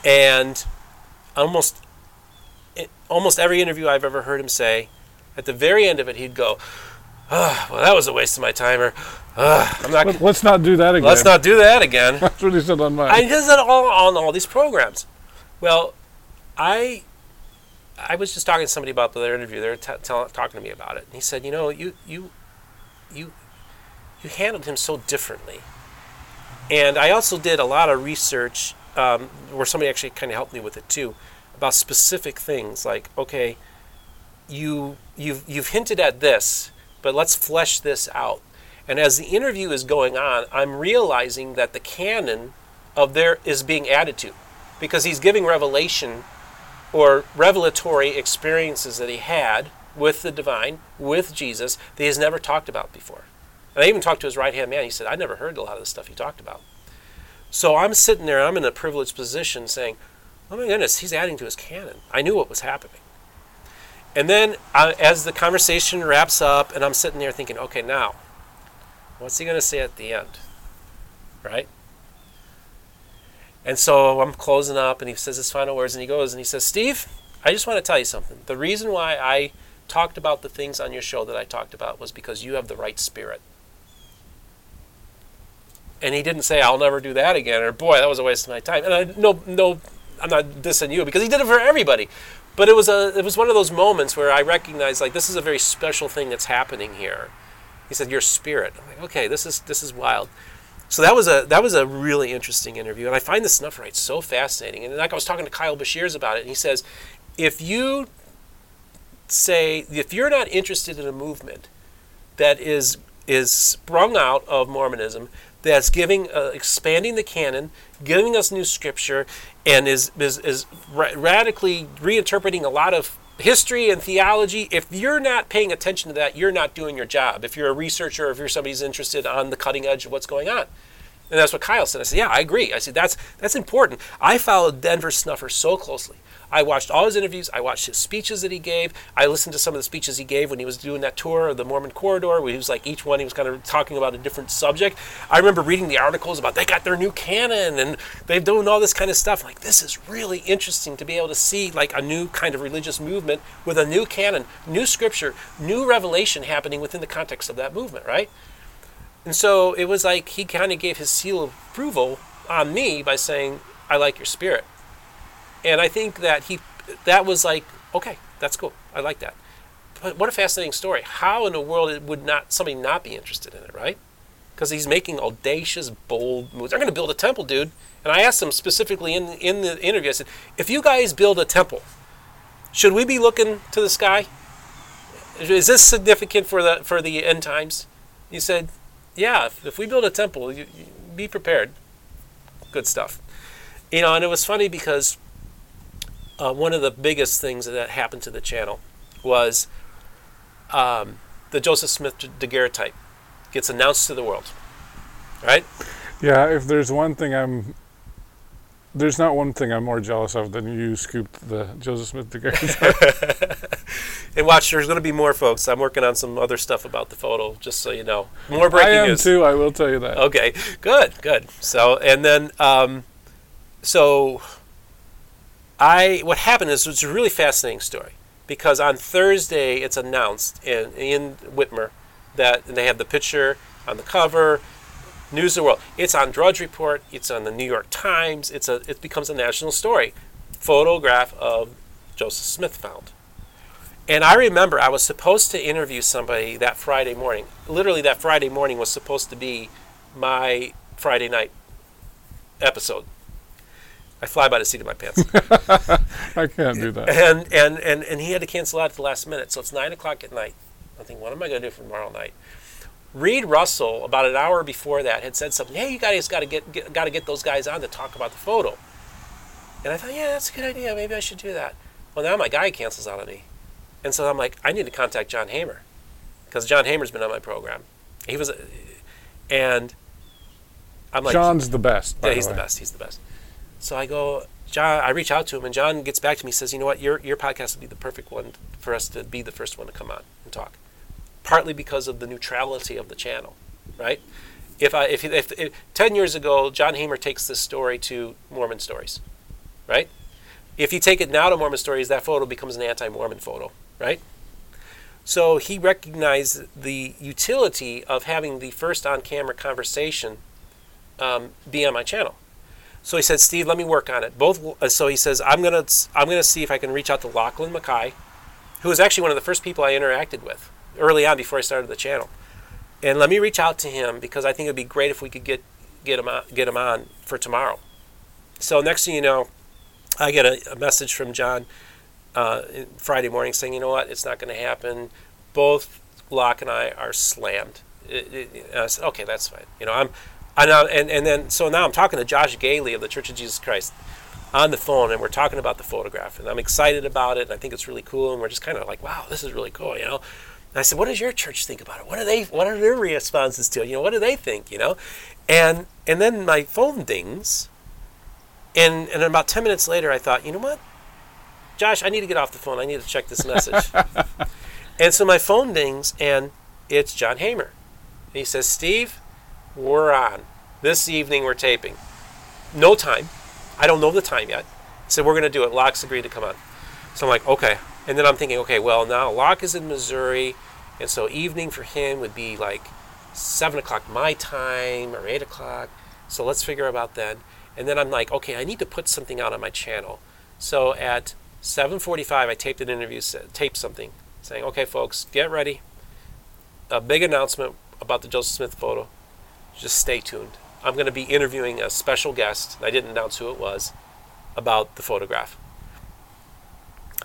and almost almost every interview I've ever heard him say, at the very end of it, he'd go, "Ah, "Well, that was a waste of my time," or "Ah, "I'm not. Let, let's not do that again. let's not do that again." That's what he said on mine. I does that all on all these programs. Well, I I was just talking to somebody about their interview. They were t- tell, talking to me about it, and he said, "You know, you you you you handled him so differently." And I also did a lot of research um, where somebody actually kind of helped me with it too, about specific things like, okay, you you've you've hinted at this, but let's flesh this out. And as the interview is going on, I'm realizing that the canon of there is being added to, because he's giving revelation or revelatory experiences that he had with the divine, with Jesus, that he has never talked about before. And I even talked to his right hand man. He said, I never heard a lot of the stuff he talked about. So I'm sitting there, I'm in a privileged position saying, oh my goodness, he's adding to his canon. I knew what was happening. And then uh, as the conversation wraps up, and I'm sitting there thinking, okay, now, what's he going to say at the end? Right? And so I'm closing up, and he says his final words, and he goes and he says, Steve, I just want to tell you something. The reason why I talked about the things on your show that I talked about was because you have the right spirit. And he didn't say, I'll never do that again, or boy, that was a waste of my time. And I, no, no, I'm not dissing you because he did it for everybody. But it was a, it was one of those moments where I recognized, like, this is a very special thing that's happening here. He said, "Your spirit." I'm like, okay, this is this is wild. So that was a that was a really interesting interview, and I find the Snufferites so fascinating. And like I was talking to Kyle Beshears about it, and he says, if you say if you're not interested in a movement that is is sprung out of Mormonism, that's giving uh, expanding the canon, giving us new scripture, and is is, is ra- radically reinterpreting a lot of history and theology, if you're not paying attention to that, you're not doing your job. If you're a researcher, if you're somebody who's interested on the cutting edge of what's going on. And that's what Kyle said. I said, yeah, I agree. I said, that's, that's important. I followed Denver Snuffer so closely. I watched all his interviews. I watched his speeches that he gave. I listened to some of the speeches he gave when he was doing that tour of the Mormon Corridor, where he was like, each one he was kind of talking about a different subject. I remember reading the articles about they got their new canon and they've doing all this kind of stuff. Like, this is really interesting to be able to see like a new kind of religious movement with a new canon, new scripture, new revelation happening within the context of that movement, right? And so it was like he kind of gave his seal of approval on me by saying, I like your spirit. And I think that he, that was like, okay, that's cool. I like that. But what a fascinating story. How in the world would not somebody not be interested in it, right? Because he's making audacious, bold moves. They're going to build a temple, dude. And I asked him specifically in in the interview. I said, if you guys build a temple, should we be looking to the sky? Is this significant for the for the end times? He said, yeah. If, if we build a temple, you, you be prepared. Good stuff. You know, and it was funny because uh, one of the biggest things that happened to the channel was um, the Joseph Smith daguerreotype gets announced to the world, right? Yeah, if there's one thing I'm, there's not one thing I'm more jealous of than you scooped the Joseph Smith daguerreotype. and watch, there's going to be more, folks. I'm working on some other stuff about the photo, just so you know. More breaking news. I am news. too. I will tell you that. Okay, good, good. So, and then, um, so I what happened is it's a really fascinating story because on Thursday it's announced in in Whitmer that they have the picture on the cover, News of the World. It's on Drudge Report. It's on the New York Times. It's a it becomes a national story. Photograph of Joseph Smith found. And I remember I was supposed to interview somebody that Friday morning. Literally, that Friday morning was supposed to be my Friday night episode. I fly by the seat of my pants. I can't do that. and, and, and, and he had to cancel out at the last minute. So it's 9 o'clock at night. I think, what am I going to do for tomorrow night? Reed Russell, about an hour before that, had said something. Hey, you guys got to get, get got to get those guys on to talk about the photo. And I thought, yeah, that's a good idea. Maybe I should do that. Well, now my guy cancels out on me, and so I'm like, I need to contact John Hamer, because John Hamer's been on my program. He was, and I'm like, John's the best. yeah, he's the way. best. He's the best. So I go, John. I reach out to him, and John gets back to me. Says, you know what, your your podcast would be the perfect one for us to be the first one to come on and talk. Partly because of the neutrality of the channel, right? If I if, if, if ten years ago, John Hamer takes this story to Mormon stories, right? If you take it now to Mormon stories, that photo becomes an anti-Mormon photo, right? So he recognized the utility of having the first on-camera conversation um, be on my channel. So he said, Steve, let me work on it. Both. Uh, so he says, I'm gonna I'm gonna see if I can reach out to Lachlan Mackay, who was actually one of the first people I interacted with early on before I started the channel, and let me reach out to him because I think it'd be great if we could get get him on, get him on for tomorrow. So next thing you know, I get a, a message from John uh, Friday morning saying, you know what, it's not going to happen. Both Lach and I are slammed. It, it, I said, okay, that's fine. You know, I'm, I know, and and then so now I'm talking to Josh Gailey of the Church of Jesus Christ on the phone, and we're talking about the photograph, and I'm excited about it, and I think it's really cool, and we're just kind of like, wow, this is really cool, you know. And I said, what does your church think about it? What are they? What are their responses to it? You know, what do they think? You know, and and then my phone dings, and and about ten minutes later, I thought, you know what, Josh, I need to get off the phone. I need to check this message. and so my phone dings, and it's John Hamer. And he says, Steve, we're on. This evening we're taping. No time. I don't know the time yet. He said, we're going to do it. Lach's agreed to come on. So I'm like, okay. And then I'm thinking, okay, well, now Lach is in Missouri. And so evening for him would be like 7 o'clock my time or 8 o'clock. So let's figure about then. And then I'm like, okay, I need to put something out on my channel. So at 7:45, I taped an interview, taped something, saying, "Okay, folks, get ready. A big announcement about the Joseph Smith photo. Just stay tuned. I'm going to be interviewing a special guest. I didn't announce who it was about the photograph.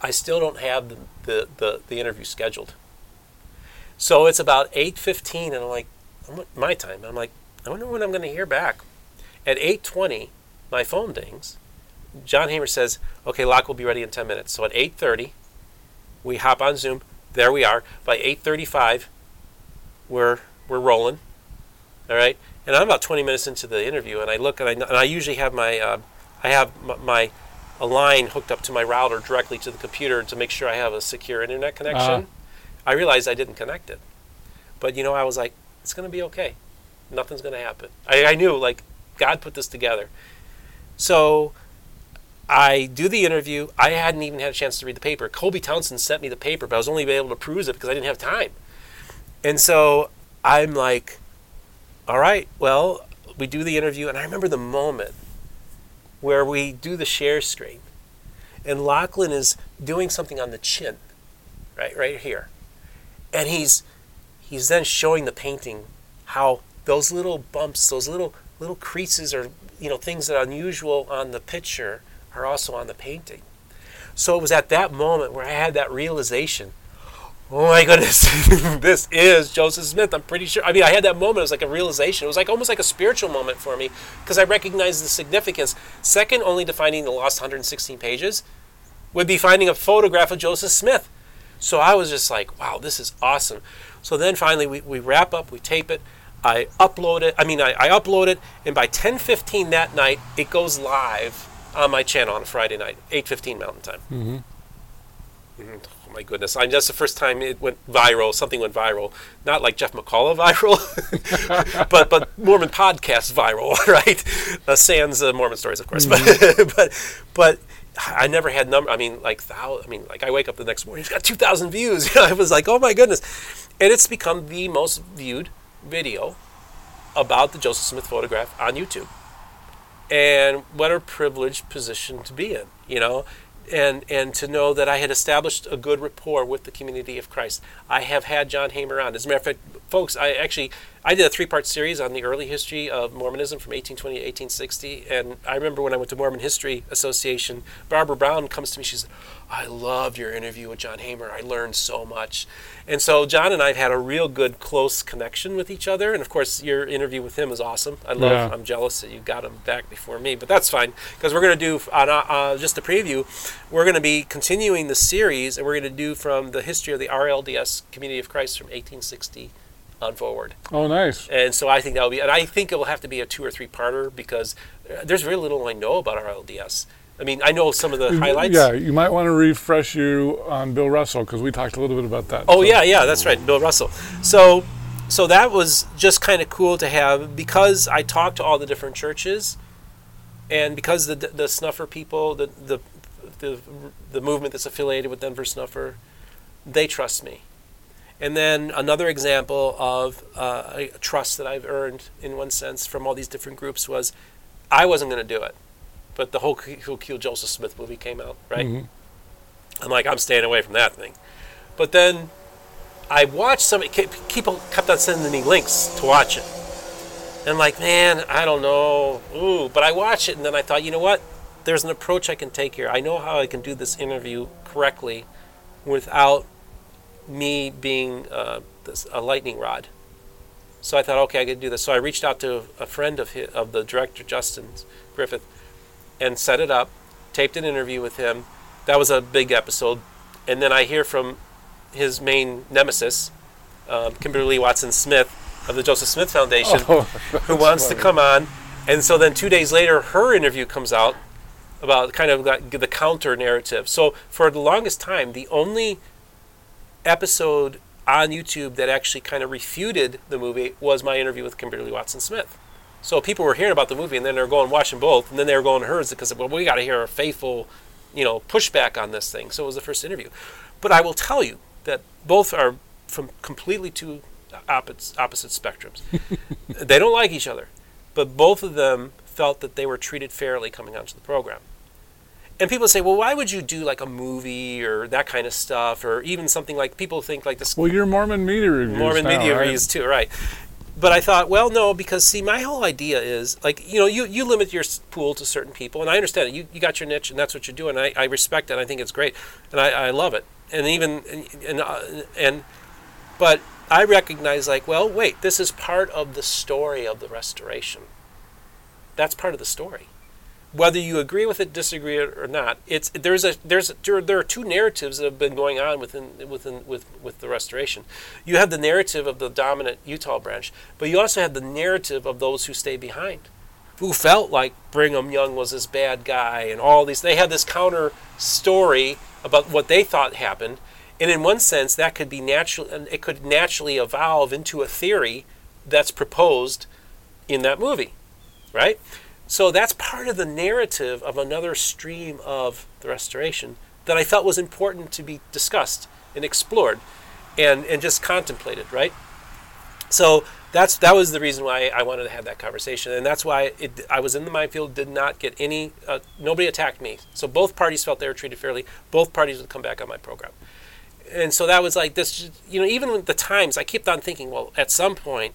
I still don't have the, the, the, the interview scheduled. So it's about 8.15, and I'm like, my time. I'm like, I wonder when I'm going to hear back. At 8.20, my phone dings. John Hamer says, okay, Lach will be ready in 10 minutes. So at 8.30, we hop on Zoom. There we are. By 8.35, we're, we're rolling. All right? And I'm about 20 minutes into the interview, and I look, and I, and I usually have my, uh, I have my, a line hooked up to my router directly to the computer to make sure I have a secure internet connection. Uh-huh. I realized I didn't connect it. But, you know, I was like, it's going to be okay. Nothing's going to happen. I, I knew, like, God put this together. So I do the interview. I hadn't even had a chance to read the paper. Colby Townsend sent me the paper, but I was only able to peruse it because I didn't have time. And so I'm like, all right, well, we do the interview. And I remember the moment where we do the share screen. And Lachlan is doing something on the chin, right, right here. And he's he's then showing the painting how those little bumps, those little little creases are, you know, things that are unusual on the picture are also on the painting. So it was at that moment where I had that realization oh my goodness, this is Joseph Smith. I'm pretty sure. I mean, I had that moment. It was like a realization. It was like almost like a spiritual moment for me because I recognized the significance. Second only to finding the lost 116 pages would be finding a photograph of Joseph Smith. So I was just like, wow, this is awesome. So then finally we, we wrap up, we tape it. I upload it. I mean, I, I upload it, and by 10:15 that night, it goes live on my channel on a Friday night, 8:15 Mountain Time. Mm-hmm. Mm-hmm. My goodness! I that's the first time it went viral. Something went viral, not like Jeff McCullough viral, but but Mormon podcast viral, right? Uh, sans uh, Mormon stories, of course, mm-hmm. but but but. I never had number. I mean, like thou. I mean, like I wake up the next morning, it's got two thousand views. I was like, oh my goodness, and it's become the most viewed video about the Joseph Smith photograph on YouTube and what a privileged position to be in, you know, and and to know that I had established a good rapport with the community of Christ. I have had John Hamer on. As a matter of fact, folks, I actually I did a three-part series on the early history of Mormonism from 1820 to 1860, and I remember when I went to Mormon History Association, Barbara Brown comes to me. She says, "I loved your interview with John Hamer. I learned so much." And so John and I have had a real good, close connection with each other. And of course, your interview with him is awesome. I love. Yeah. I'm jealous that you got him back before me, but that's fine because we're going to do on uh, uh, just a preview. We're going to be continuing the series, and we're going to do from the history of the RLDS Community of Christ from 1860 on forward. Oh, nice. And so I think that will be, and I think it will have to be a two or three parter because uh, there's very little I know about RLDS. I mean, I know some of the highlights. Yeah, you might want to refresh you on Bill Russell because we talked a little bit about that. Oh so. yeah, yeah, that's right, Bill Russell. So, so that was just kind of cool to have because I talked to all the different churches, and because the the snuffer people, the the the, the movement that's affiliated with Denver Snuffer, they trust me. And then another example of uh, a trust that I've earned in one sense from all these different groups was I wasn't going to do it. But the whole Who Killed Joseph Smith movie came out, right? I'm like, I'm staying away from that thing. But then I watched some people kept on sending me links to watch it. And like, man, I don't know. Ooh, but I watched it and then I thought, you know what? There's an approach I can take here. I know how I can do this interview correctly without me being uh, this, a lightning rod. So I thought, okay, I can do this. So I reached out to a friend of his, of the director, Justin Griffith, and set it up, taped an interview with him. That was a big episode. And then I hear from his main nemesis, um, Kimberly Watson Smith of the Joseph Smith Foundation, Oh, who wants to come on. And so then two days later, her interview comes out about kind of like the counter narrative. So for the longest time, the only episode on YouTube that actually kind of refuted the movie was my interview with Kimberly Watson Smith. So people were hearing about the movie and then they're going watching both, and then they were going to hers because well, we got to hear a faithful, you know, pushback on this thing. So it was the first interview. But I will tell you that both are from completely two opposite opposite spectrums. they don't like each other, but both of them felt that they were treated fairly coming onto the program. And people say, well, why would you do like a movie or that kind of stuff, or even something like people think like this Well, you're Mormon media reviews. Mormon now, media right? reviews too, right? But I thought, well, no, because see, my whole idea is like, you know, you, you limit your pool to certain people, and I understand it. You, you got your niche, and that's what you're doing. And I, I respect it. I think it's great, and I, I love it. And even and uh, and, but I recognize like, well, wait, this is part of the story of the restoration. That's part of the story whether you agree with it, disagree it or not, it's there's a there's there, there are two narratives that have been going on within within with with the restoration. You have the narrative of the dominant Utah branch, but you also have the narrative of those who stay behind, who felt like Brigham Young was this bad guy and all these. They had this counter story about what they thought happened, and in one sense, that could be natural. It could naturally evolve into a theory that's proposed in that movie, right? So that's part of the narrative of another stream of the restoration that I felt was important to be discussed and explored and, and just contemplated, right? So that's that was the reason why I wanted to have that conversation, and that's why it, I was in the minefield. Did not get any. Uh, nobody attacked me. So both parties felt they were treated fairly. Both parties would come back on my program, and so that was like this. You know, even with the times, I kept on thinking, well, at some point,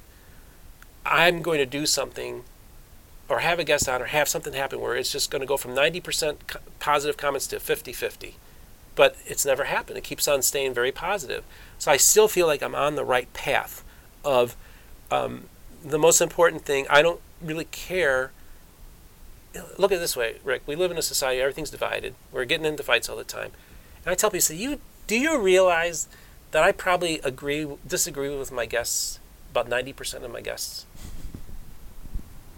I'm going to do something or have a guest on or have something happen where it's just going to go from 90% co- positive comments to 50-50 but it's never happened. It keeps on staying very positive. So i still feel like i'm on the right path of um, the most important thing i don't really care. Look at it this way rick. We live in a society everything's divided. We're getting into fights all the time. And i tell people say you do you realize that i probably agree disagree with my guests about 90% of my guests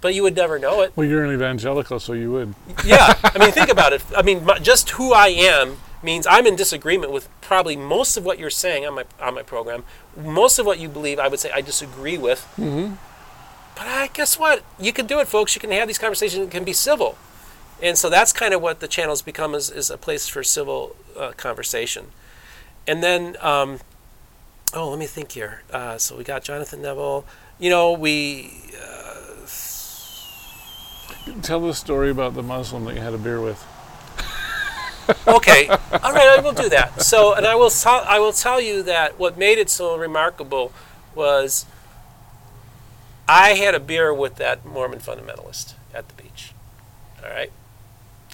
but you would never know it Well, you're an evangelical, so you would. yeah, I mean, think about it. I mean, my, just who I am means I'm in disagreement with probably most of what you're saying on my on my program. Most of what you believe, I would say I disagree with. Mm-hmm. But I guess what? You can do it, folks. You can have these conversations. It can be civil, and so that's kind of what the channel's become is, is a place for civil uh, conversation. And then, um, oh, let me think here. Uh, so we got Jonathan Neville. You know, we. Uh, Tell the story about the Muslim that you had a beer with. okay, all right, I will do that. So, and I will tell I will tell you that what made it so remarkable was I had a beer with that Mormon fundamentalist at the beach. All right,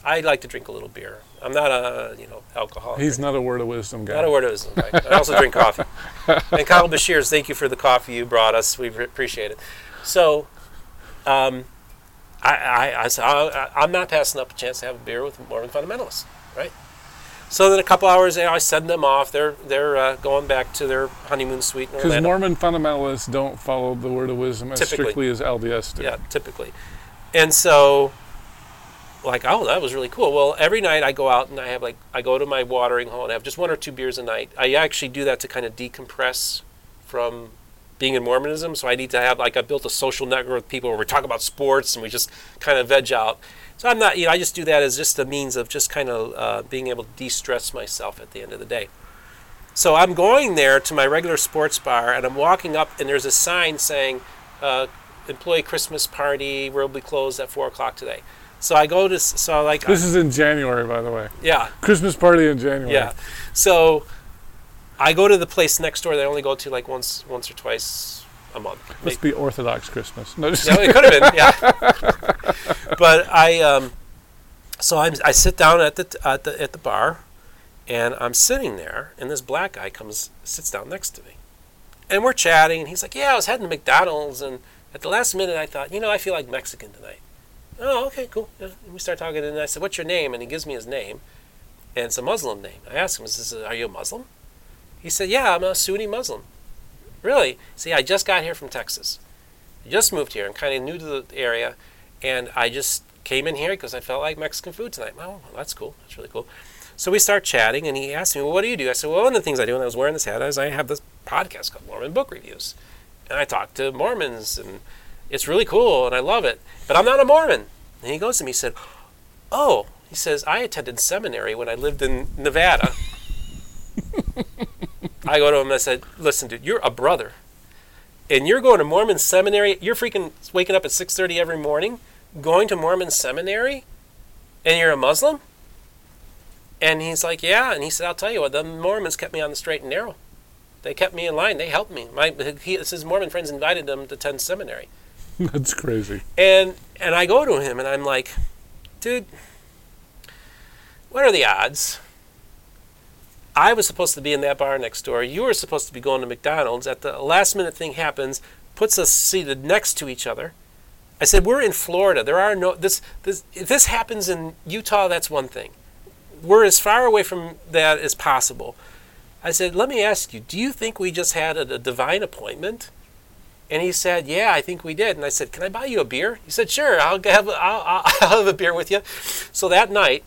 I like to drink a little beer. I'm not a you know alcoholic. He's not a word of wisdom guy. Not a word of wisdom. Right? I also drink coffee. And Kyle Beshears, thank you for the coffee you brought us. We re- appreciate it. So, um, I, I, I said, I, I'm not passing up a chance to have a beer with Mormon fundamentalists, right? So then a couple hours later, I send them off. They're they're uh, going back to their honeymoon suite Because Mormon fundamentalists don't follow the word of wisdom as Typically. strictly as LDS do. Yeah, typically. And so, like, oh, that was really cool. Well, every night I go out and I have like I go to my watering hole and have just one or two beers a night. I actually do that to kind of decompress from being in Mormonism. So I need to have like I built a social network with people where we talk about sports and we just kind of veg out. So I'm not, you know, I just do that as just a means of just kind of uh, being able to de-stress myself at the end of the day. So I'm going there to my regular sports bar, and I'm walking up, and there's a sign saying, uh, "Employee Christmas party will be closed at four o'clock today." So I go to so like This is in January, by the way. yeah Christmas party in January. yeah. So I go to the place next door. That I only go to like once once or twice a month. Must be Orthodox Christmas. No, Yeah, it could have been. Yeah. but I, um, so I'm, I sit down at the at the at the bar, and I'm sitting there, and this black guy comes sits down next to me, and we're chatting, and he's like, "Yeah, I was heading to McDonald's, and at the last minute, I thought, you know, I feel like Mexican tonight." Oh, okay, cool. Yeah. And we start talking, and I said, "What's your name?" And he gives me his name, and it's a Muslim name. I ask him, "Is this a, are you a Muslim?" He said, "Yeah, I'm a Sunni Muslim." Really? See, I just got here from Texas. I just moved here. I'm kind of new to the area, and I just came in here because I felt like Mexican food tonight. Oh, that's cool. That's really cool. So we start chatting, and he asked me, "Well, what do you do?" I said, "Well, one of the things I do," and I was wearing this hat, is I have this podcast called Mormon Book Reviews, and I talk to Mormons, and it's really cool, and I love it. But I'm not a Mormon. And he goes to me, he said, "Oh," he says, "I attended seminary when I lived in Nevada." I go to him and I said, "Listen, dude, you're a brother, and you're going to Mormon seminary. You're freaking waking up at 6:30 every morning, going to Mormon seminary, and you're a Muslim." And he's like, "Yeah." And he said, "I'll tell you what, the Mormons kept me on the straight and narrow. They kept me in line. They helped me. My he, his Mormon friends invited him to attend seminary." That's crazy. And and I go to him and I'm like, dude, what are the odds? I was supposed to be in that bar next door. You were supposed to be going to McDonald's. At the last minute thing happens, puts us seated next to each other. I said, we're in Florida. There are no this this if this happens in Utah, that's one thing. We're as far away from that as possible. I said, let me ask you, do you think we just had a, a divine appointment? And he said, "Yeah, I think we did." And I said, "Can I buy you a beer?" He said, "Sure, I'll have I'll, I'll, I'll have a beer with you." So that night,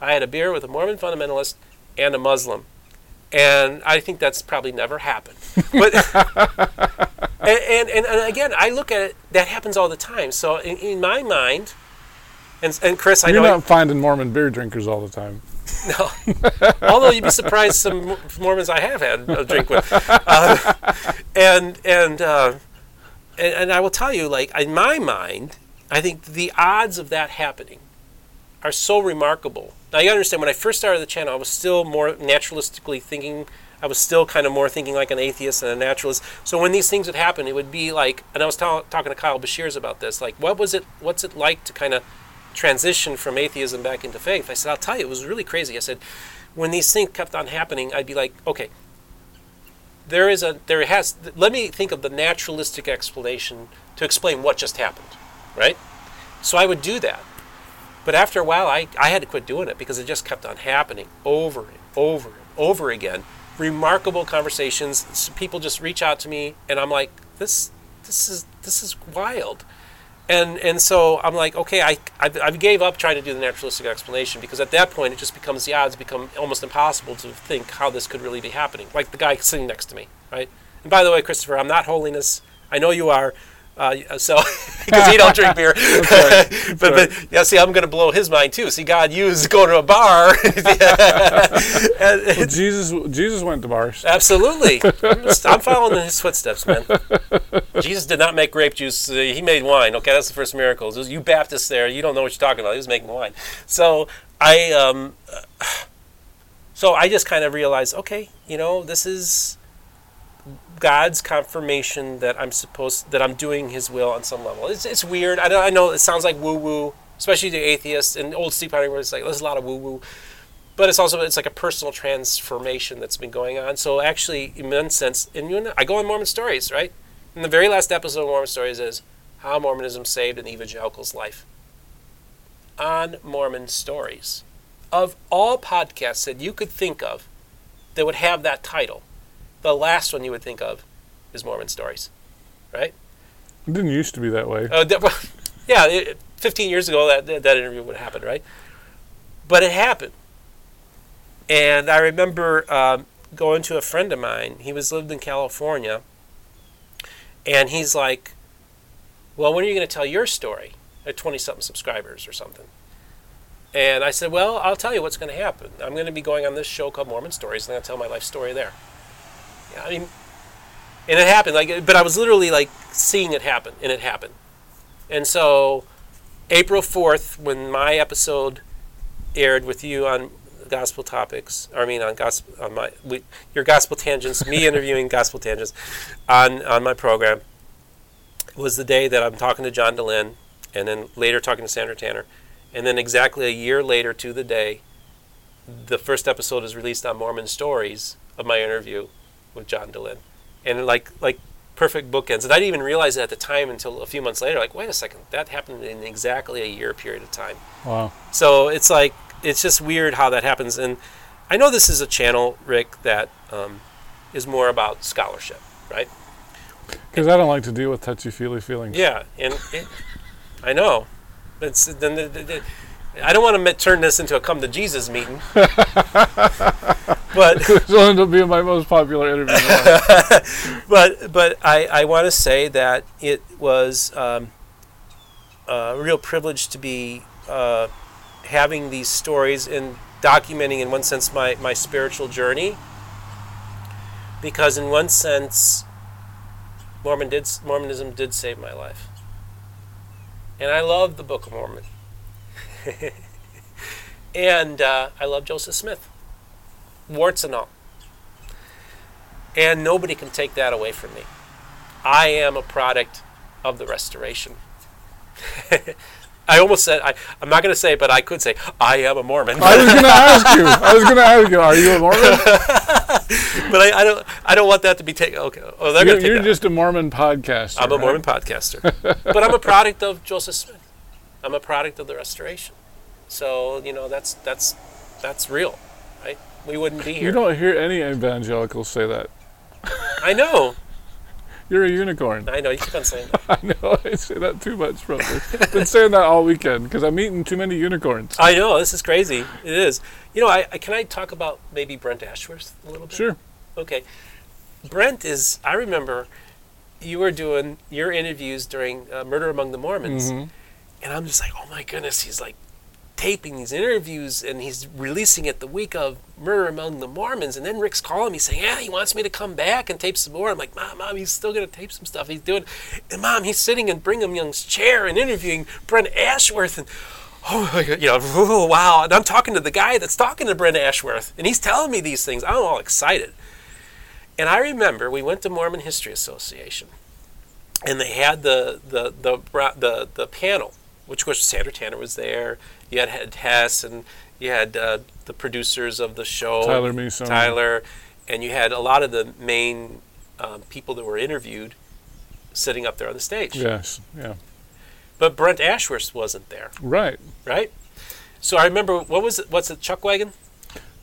I had a beer with a Mormon fundamentalist and a Muslim, and I think that's probably never happened. But and, and, and again, I look at it. That happens all the time. So in, in my mind, and and Chris, I You're know not finding Mormon beer drinkers all the time. no. Although you'd be surprised, some Mormons I have had a drink with, uh, and and, uh, and and I will tell you, like in my mind, I think the odds of that happening are so remarkable. Now you understand when I first started the channel, I was still more naturalistically thinking. I was still kind of more thinking like an atheist and a naturalist. So when these things would happen, it would be like, and I was ta- talking to Kyle Beshears about this. Like, what was it? What's it like to kind of transition from atheism back into faith. I said, I'll tell you, it was really crazy. I said, when these things kept on happening, I'd be like, okay, there is a, there has, let me think of the naturalistic explanation to explain what just happened, right? So I would do that. But after a while, I, I had to quit doing it because it just kept on happening over and over and over again. Remarkable conversations. People just reach out to me, and I'm like, this, this is, this is wild and and so I'm like, okay, I, I I gave up trying to do the naturalistic explanation because at that point it just becomes the odds become almost impossible to think how this could really be happening. Like the guy sitting next to me, right? And by the way, Christopher, I'm not holiness. I know you are. Uh, so because he don't drink beer, right. but but yeah, see, I'm going to blow his mind too. See, God used going to a bar. Well, Jesus, Jesus went to bars. Absolutely. I'm following in his footsteps, man. Jesus did not make grape juice. Uh, he made wine. Okay, that's the first miracle. You Baptists there, you don't know what you're talking about. He was making wine. So I, um, uh, so I just kind of realized, okay, you know, this is God's confirmation that I'm supposed that I'm doing His will on some level. It's, it's weird. I, I know it sounds like woo woo, especially to atheists and old Steve Potty where it's like there's a lot of woo woo but it's also it's like a personal transformation that's been going on. So actually, in one sense, and you know, I go on Mormon Stories, right? And the very last episode of Mormon Stories is how Mormonism saved an evangelical's life. On Mormon Stories, of all podcasts that you could think of that would have that title, the last one you would think of is Mormon Stories, right? It didn't used to be that way. Uh, that- yeah, it, 15 years ago that, that interview would happen, right? But it happened. And I remember um, going to a friend of mine. He was lived in California, and he's like, "Well, when are you going to tell your story?" At 20 something subscribers or something. And I said, "Well, I'll tell you what's going to happen. I'm going to be going on this show called Mormon Stories, and I'm going to tell my life story there." Yeah, I mean, and it happened. Like, but I was literally like seeing it happen, and it happened. And so, April 4th, when my episode aired with you on gospel topics, or I mean on gospel, on my we, your gospel tangents, me interviewing gospel tangents on on my program, was the day that I'm talking to John Dehlin, and then later talking to Sandra Tanner, and then exactly a year later to the day, the first episode is released on Mormon Stories of my interview with John Dehlin, and like like perfect bookends. And I didn't even realize it at the time until a few months later. Like, wait a second, that happened in exactly a year period of time. Wow. So it's like it's just weird how that happens. And I know this is a channel, Rick, that um, is more about scholarship, right? Because I don't like to deal with touchy feely feelings. Yeah, and it, I know. It's then the, the, the, I don't want to turn this into a come to Jesus meeting, but It'll end up being my most popular interview. but but I, I want to say that it was um, a real privilege to be uh, having these stories and documenting, in one sense, my, my spiritual journey. Because in one sense, Mormon did Mormonism did save my life, and I love the Book of Mormon, and uh, I love Joseph Smith, warts and all. And nobody can take that away from me. I am a product of the restoration. I almost said I, I'm not going to say, it, but I could say I am a Mormon. I was going to ask you. I was going to ask you. Are you a Mormon? but I, I, don't. I don't want that to be taken. Okay. Oh, they're You're, take you're just a Mormon podcaster. I'm a right? Mormon podcaster, but I'm a product of Joseph Smith. I'm a product of the restoration. So you know that's that's that's real, right? We wouldn't be here. You don't hear any evangelicals say that. I know. You're a unicorn. I know. You keep on saying that. I know. I say that too much, probably. Been saying that all weekend because I'm eating too many unicorns. I know. This is crazy. It is. You know, I, I can I talk about maybe Brent Ashworth a little bit? Sure. Okay. Brent is, I remember you were doing your interviews during uh, Murder Among the Mormons. Mhm. And I'm just like, oh my goodness, he's like taping these interviews and he's releasing it the week of Murder Among the Mormons. And then Rick's calling me saying, yeah, he wants me to come back and tape some more. I'm like, mom, mom, he's still going to tape some stuff. He's doing, and mom, he's sitting in Brigham Young's chair and interviewing Brent Ashworth. And oh my God, you know, oh, wow. And I'm talking to the guy that's talking to Brent Ashworth and he's telling me these things. I'm all excited. And I remember we went to Mormon History Association, and they had the the the the, the panel, which was Sandra Tanner was there. You had, had Hess, and you had uh, the producers of the show, Tyler Measom. Tyler, and you had a lot of the main um, people that were interviewed sitting up there on the stage. Yes. Yeah. But Brent Ashworth wasn't there, Right. right? So I remember what was it? What's it? Chuck Wagon?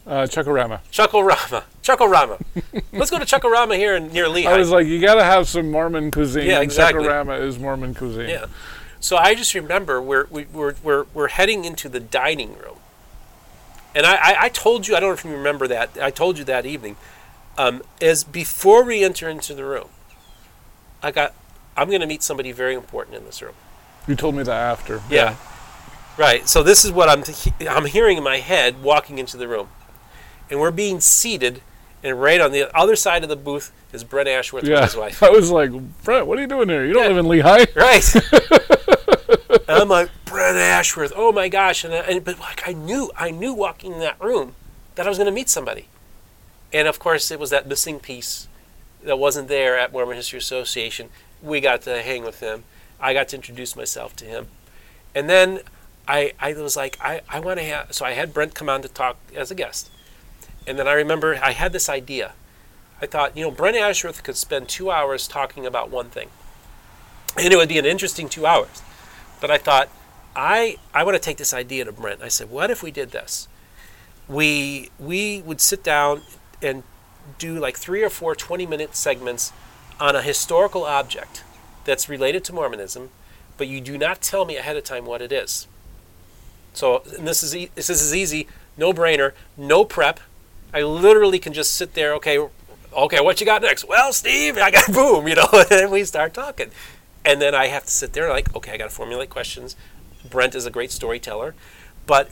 Uh, Chuckarama. Chuckorama. Chuckarama. Let's go to Chuckarama here in, near Lehi. I was like, you got to have some Mormon cuisine. Yeah, and exactly. Chuckarama is Mormon cuisine. Yeah. So I just remember we're, we, we're, we're, we're heading into the dining room. And I, I, I told you, I don't know if you remember that, I told you that evening, um, is before we enter into the room, I got, I'm going to meet somebody very important in this room. You told me that after. Yeah. Right. So this is what I'm, I'm hearing in my head walking into the room. And we're being seated, and right on the other side of the booth is Brent Ashworth Yeah. with his wife. I was like, Brent, what are you doing here? You don't Yeah. live in Lehi. Right. and I'm like, Brent Ashworth, oh my gosh. And, I, and but like I knew, I knew walking in that room that I was going to meet somebody. And of course, it was that missing piece that wasn't there at Mormon History Association. We got to hang with him. I got to introduce myself to him. And then I, I was like, I, I want to have, so I had Brent come on to talk as a guest. And then I remember I had this idea. I thought, you know, Brent Ashworth could spend two hours talking about one thing and it would be an interesting two hours. But I thought, I I want to take this idea to Brent. I said, what if we did this? We we would sit down and do like three or four 20 minute segments on a historical object that's related to Mormonism, but you do not tell me ahead of time what it is. So this is e- this is easy, no brainer, no prep. I literally can just sit there. Okay, okay, what you got next? Well, Steve, I got boom, you know, and we start talking, and then I have to sit there like, okay, I got to formulate questions. Brent is a great storyteller, but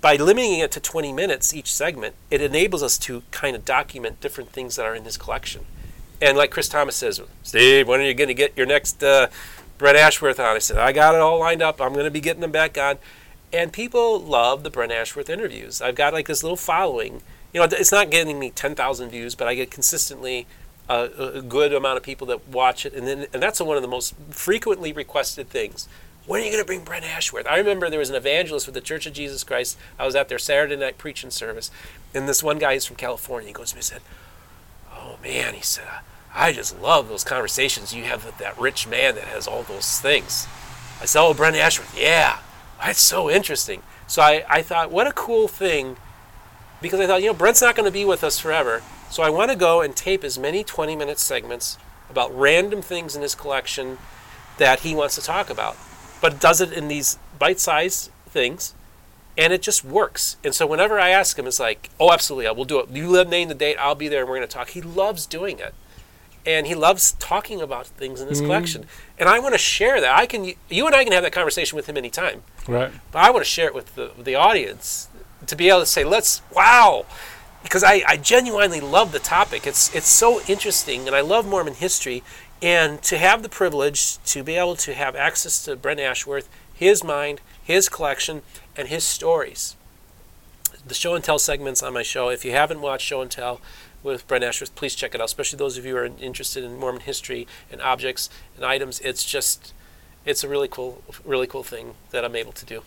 by limiting it to 20 minutes each segment, it enables us to kind of document different things that are in his collection. And like Chris Thomas says, Steve, when are you going to get your next uh, Brent Ashworth on. I said, I got it all lined up. I'm going to be getting them back on. And people love the Brent Ashworth interviews. I've got like this little following. You know, it's not getting me 10,000 views, but I get consistently a, good amount of people that watch it. And then, and that's one of the most frequently requested things. When are you going to bring Brent Ashworth? I remember there was an evangelist with the Church of Jesus Christ. I was at their Saturday night preaching service, and this one guy is from California. He goes to me and said, "Oh man," he said, "I just love those conversations you have with that rich man that has all those things." I said, "Oh, Brent Ashworth, yeah, that's so interesting." So I, I thought, what a cool thing, because I thought, you know, Brent's not going to be with us forever, so I want to go and tape as many 20-minute segments about random things in his collection that he wants to talk about but does it in these bite-sized things and it just works. And so whenever i ask him it's like oh absolutely i will do it. You name the date i'll be there and we're going to talk. He loves doing it and he loves talking about things in his mm. collection. And i want to share that. I can you and i can have that conversation with him anytime. Right. But i want to share it with the, the audience to be able to say let's wow because I, I genuinely love the topic it's it's so interesting and i love mormon history and to have the privilege to be able to have access to Brent Ashworth, his mind, his collection, and his stories. The show and tell segments on my show, if you haven't watched Show and Tell with Brent Ashworth, please check it out, especially those of you who are interested in Mormon history and objects and items. It's just, it's a really cool, really cool thing that I'm able to do.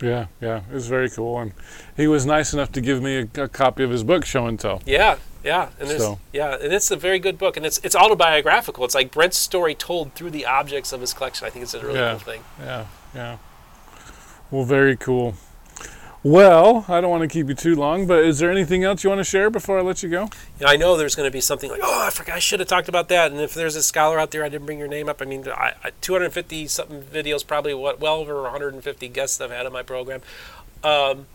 Yeah, yeah, it was very cool, and he was nice enough to give me a, a copy of his book, Show and Tell. Yeah, yeah, and so. yeah, and it's a very good book, and it's it's autobiographical. It's like Brent's story told through the objects of his collection. I think it's a really yeah, cool thing. Yeah, yeah. Well, very cool. Well, I don't want to keep you too long, but is there anything else you want to share before I let you go? Yeah, I know there's going to be something like, oh, I forgot, I should have talked about that. And if there's a scholar out there, I didn't bring your name up. I mean, I, I, 250 something videos, probably what well over 150 guests I've had on my program. Um,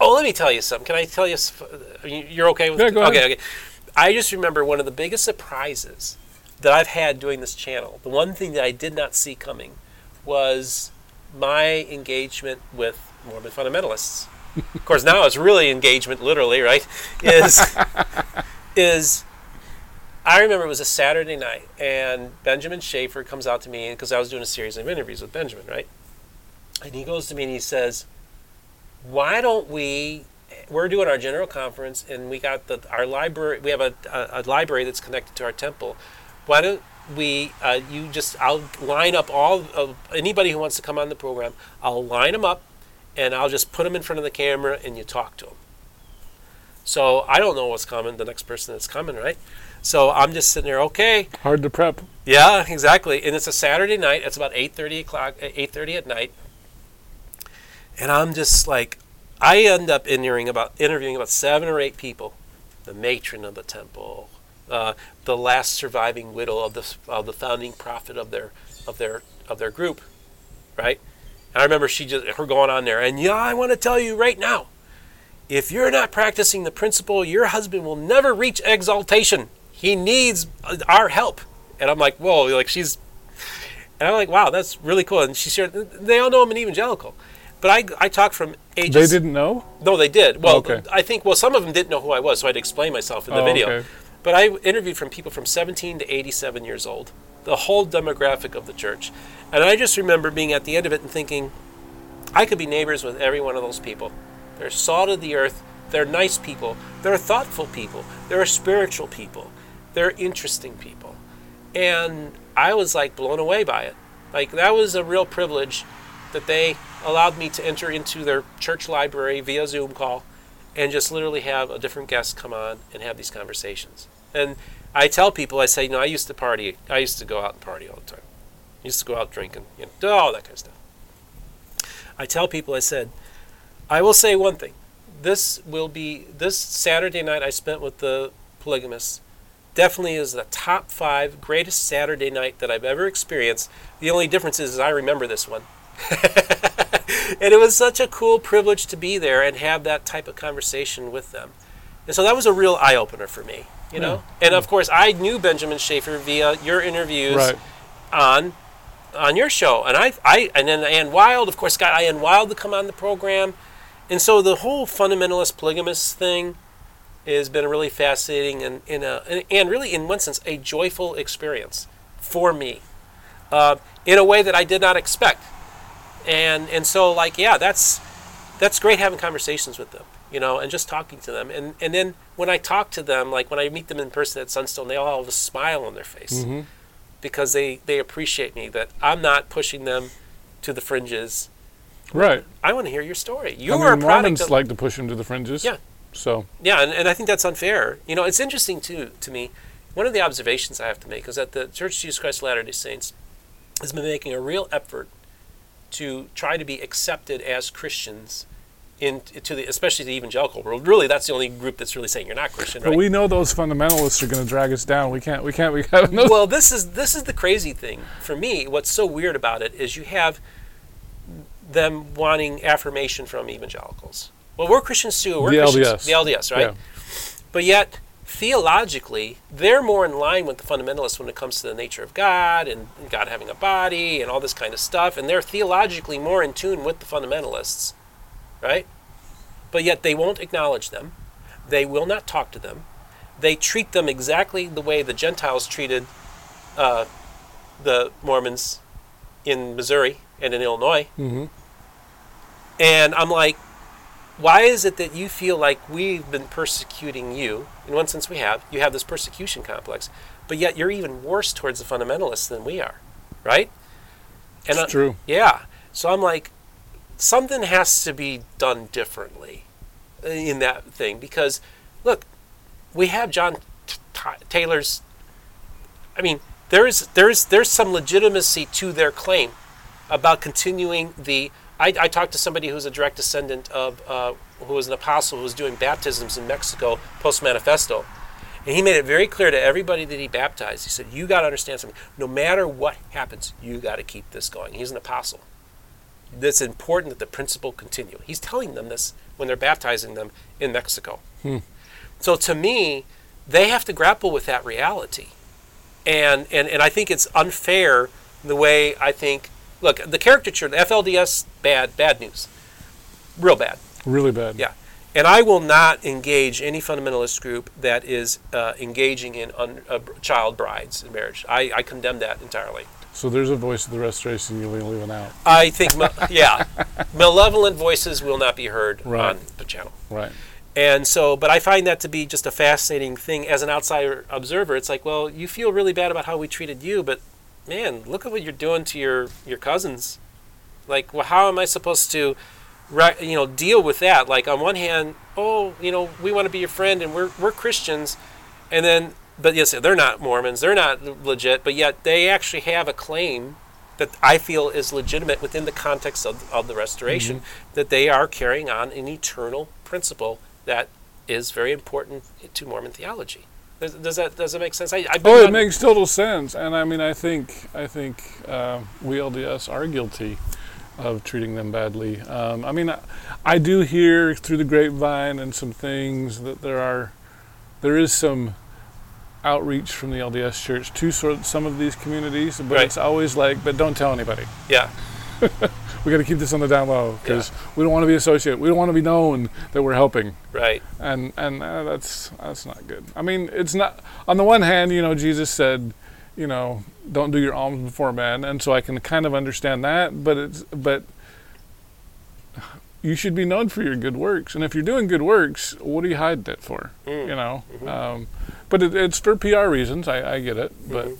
oh, let me tell you something. Can I tell you? You're okay with? Yeah, go ahead. Okay, okay. I just remember one of the biggest surprises that I've had doing this channel. The one thing that I did not see coming was my engagement with Mormon fundamentalists. of course, now it's really engagement, literally, right? Is is I remember it was a Saturday night, and Benjamin Schaefer comes out to me because I was doing a series of interviews with Benjamin, right? And he goes to me and he says, why don't we we're doing our general conference and we got the our library we have a, a, a library that's connected to our temple why don't we uh, you just i'll line up all of anybody who wants to come on the program i'll line them up and i'll just put them in front of the camera and you talk to them so i don't know what's coming the next person that's coming right? So i'm just sitting there okay. Hard to prep. Yeah exactly and it's a saturday night it's about 8.30 o'clock 8.30 at night. And I'm just like, I end up interviewing about interviewing about seven or eight people, the matron of the temple, uh, the last surviving widow of the of the founding prophet of their of their of their group, right? I remember she just her going on there, and yeah, I want to tell you right now, if you're not practicing the principle, your husband will never reach exaltation. He needs uh, our help. And I'm like, whoa, like she's, and I'm like, wow, that's really cool. And she shared, they all know I'm an evangelical. But I, I talked from ages. They didn't know? No, they did. Well, okay. I think, well, some of them didn't know who I was, so I had to explain myself in the oh, video. Okay. But I interviewed from people from 17 to 87 years old, the whole demographic of the church. And I just remember being at the end of it and thinking, I could be neighbors with every one of those people. They're salt of the earth. They're nice people. They're thoughtful people. They're spiritual people. They're interesting people. And I was like blown away by it. Like, that was a real privilege that they allowed me to enter into their church library via Zoom call and just literally have a different guest come on and have these conversations. And I tell people, I say, you know, I used to party. I used to go out and party all the time. I used to go out drinking, you know, all that kind of stuff. I tell people, I said, I will say one thing. This will be, this Saturday night I spent with the polygamists definitely is the top five greatest Saturday night that I've ever experienced. The only difference is, is I remember this one. and it was such a cool privilege to be there and have that type of conversation with them. And so that was a real eye opener for me, you know. Yeah. And of course, I knew Benjamin Schaefer via your interviews right. on on your show, and I, I, and then Anne Wilde, of course, got Anne Wilde to come on the program, and so the whole fundamentalist polygamist thing has been really fascinating and in a and really in one sense a joyful experience for me. Uh, in a way that I did not expect. And and so like yeah, that's that's great having conversations with them, you know, and just talking to them. And and then when I talk to them, like when I meet them in person at Sunstone, they all have a smile on their face Mm-hmm. because they they appreciate me that I'm not pushing them to the fringes. Right. I want to hear your story. You I are a product of like to push him to the fringes. Yeah. So yeah, and, and I think that's unfair. You know, it's interesting too to me. One of the observations I have to make is that the Church of Jesus Christ of Latter-day Saints has been making a real effort to try to be accepted as Christians in to the especially the evangelical world. Really, that's the only group that's really saying you're not Christian, But right? we know those fundamentalists are going to drag us down. We can't. We can't. We have no. well, this is this is the crazy thing for me. What's so weird about it is you have them wanting affirmation from evangelicals. Well, we're Christians too. We're The Christians, LDS. the LDS, right? Yeah. But yet, theologically, they're more in line with the fundamentalists when it comes to the nature of God and God having a body and all this kind of stuff. And they're theologically more in tune with the fundamentalists, right? But yet, they won't acknowledge them. They will not talk to them. They treat them exactly the way the Gentiles treated uh, the Mormons in Missouri and in Illinois. Mhm. And I'm like, why is it that you feel like we've been persecuting you? In one sense, we have. You have this persecution complex, but yet you're even worse towards the fundamentalists than we are, right? And It's true. Yeah. So I'm like, something has to be done differently in that thing because, look, we have John T- T- Taylor's. I mean, there's there's there's some legitimacy to their claim about continuing the. I, I talked to somebody who's a direct descendant of uh, who was an apostle who was doing baptisms in Mexico post manifesto, and he made it very clear to everybody that he baptized. He said, "You got to understand something. No matter what happens, you got to keep this going." He's an apostle. It's important that the principle continue. He's telling them this when they're baptizing them in Mexico. So to me, they have to grapple with that reality. And, and, and I think it's unfair the way I think, look, the caricature, the FLDS, bad, bad news. Real bad. Really bad. Yeah. And I will not engage any fundamentalist group that is uh, engaging in un, uh, child brides in marriage. I, I condemn that entirely. So there's a voice of the restoration you're leaving out. I think, ma- yeah, malevolent voices will not be heard Right. on the channel. Right. And so, but I find that to be just a fascinating thing as an outsider observer. It's like, well, you feel really bad about how we treated you, but man, look at what you're doing to your your cousins. Like, well, how am I supposed to, re- you know, deal with that? Like, on one hand, oh, you know, we want to be your friend, and we're we're Christians, and then, but yes, they're not Mormons, they're not legit, but yet they actually have a claim that I feel is legitimate within the context of, of the restoration, that they are carrying on an eternal principle that is very important to Mormon theology. Does, does that does that make sense? I, Oh, it makes total sense, and I mean, I think I think uh, we LDS are guilty of treating them badly. Um, I mean, I, I do hear through the grapevine and some things that there are there is some outreach from the LDS Church to sort of some of these communities, but Right. it's always like, but don't tell anybody. yeah, We got to keep this on the down low because we don't want to be associated. We don't want to be known that we're helping. right, and and uh, that's that's not good. I mean, it's not. On the one hand, you know, Jesus said, you know, don't do your alms before men, and so I can kind of understand that. But it's but you should be known for your good works, and if you're doing good works, what are you hiding it for? Mm. You know. Mm-hmm. Um, but it, it's for PR reasons. I, I get it, but.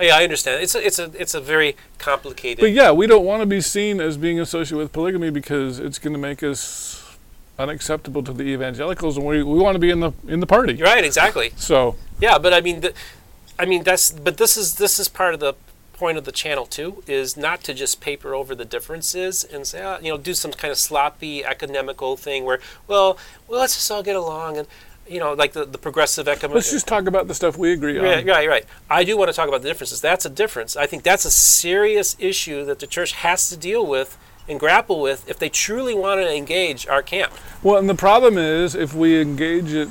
yeah, I understand. It's a, it's a it's a very complicated. But yeah, we don't want to be seen as being associated with polygamy because it's going to make us unacceptable to the evangelicals, and we, we want to be in the in the party. Right, exactly. So Yeah, but I mean, the, I mean that's but this is this is part of the point of the channel too is not to just paper over the differences and say ah, you know do some kind of sloppy academical thing where well well let's just all get along and you know like the, the progressive economic let's just talk about the stuff we agree on. Right, right, right. I do want to talk about the differences. That's a difference. I think that's a serious issue that the church has to deal with and grapple with if they truly want to engage our camp. Well, and the problem is if we engage it,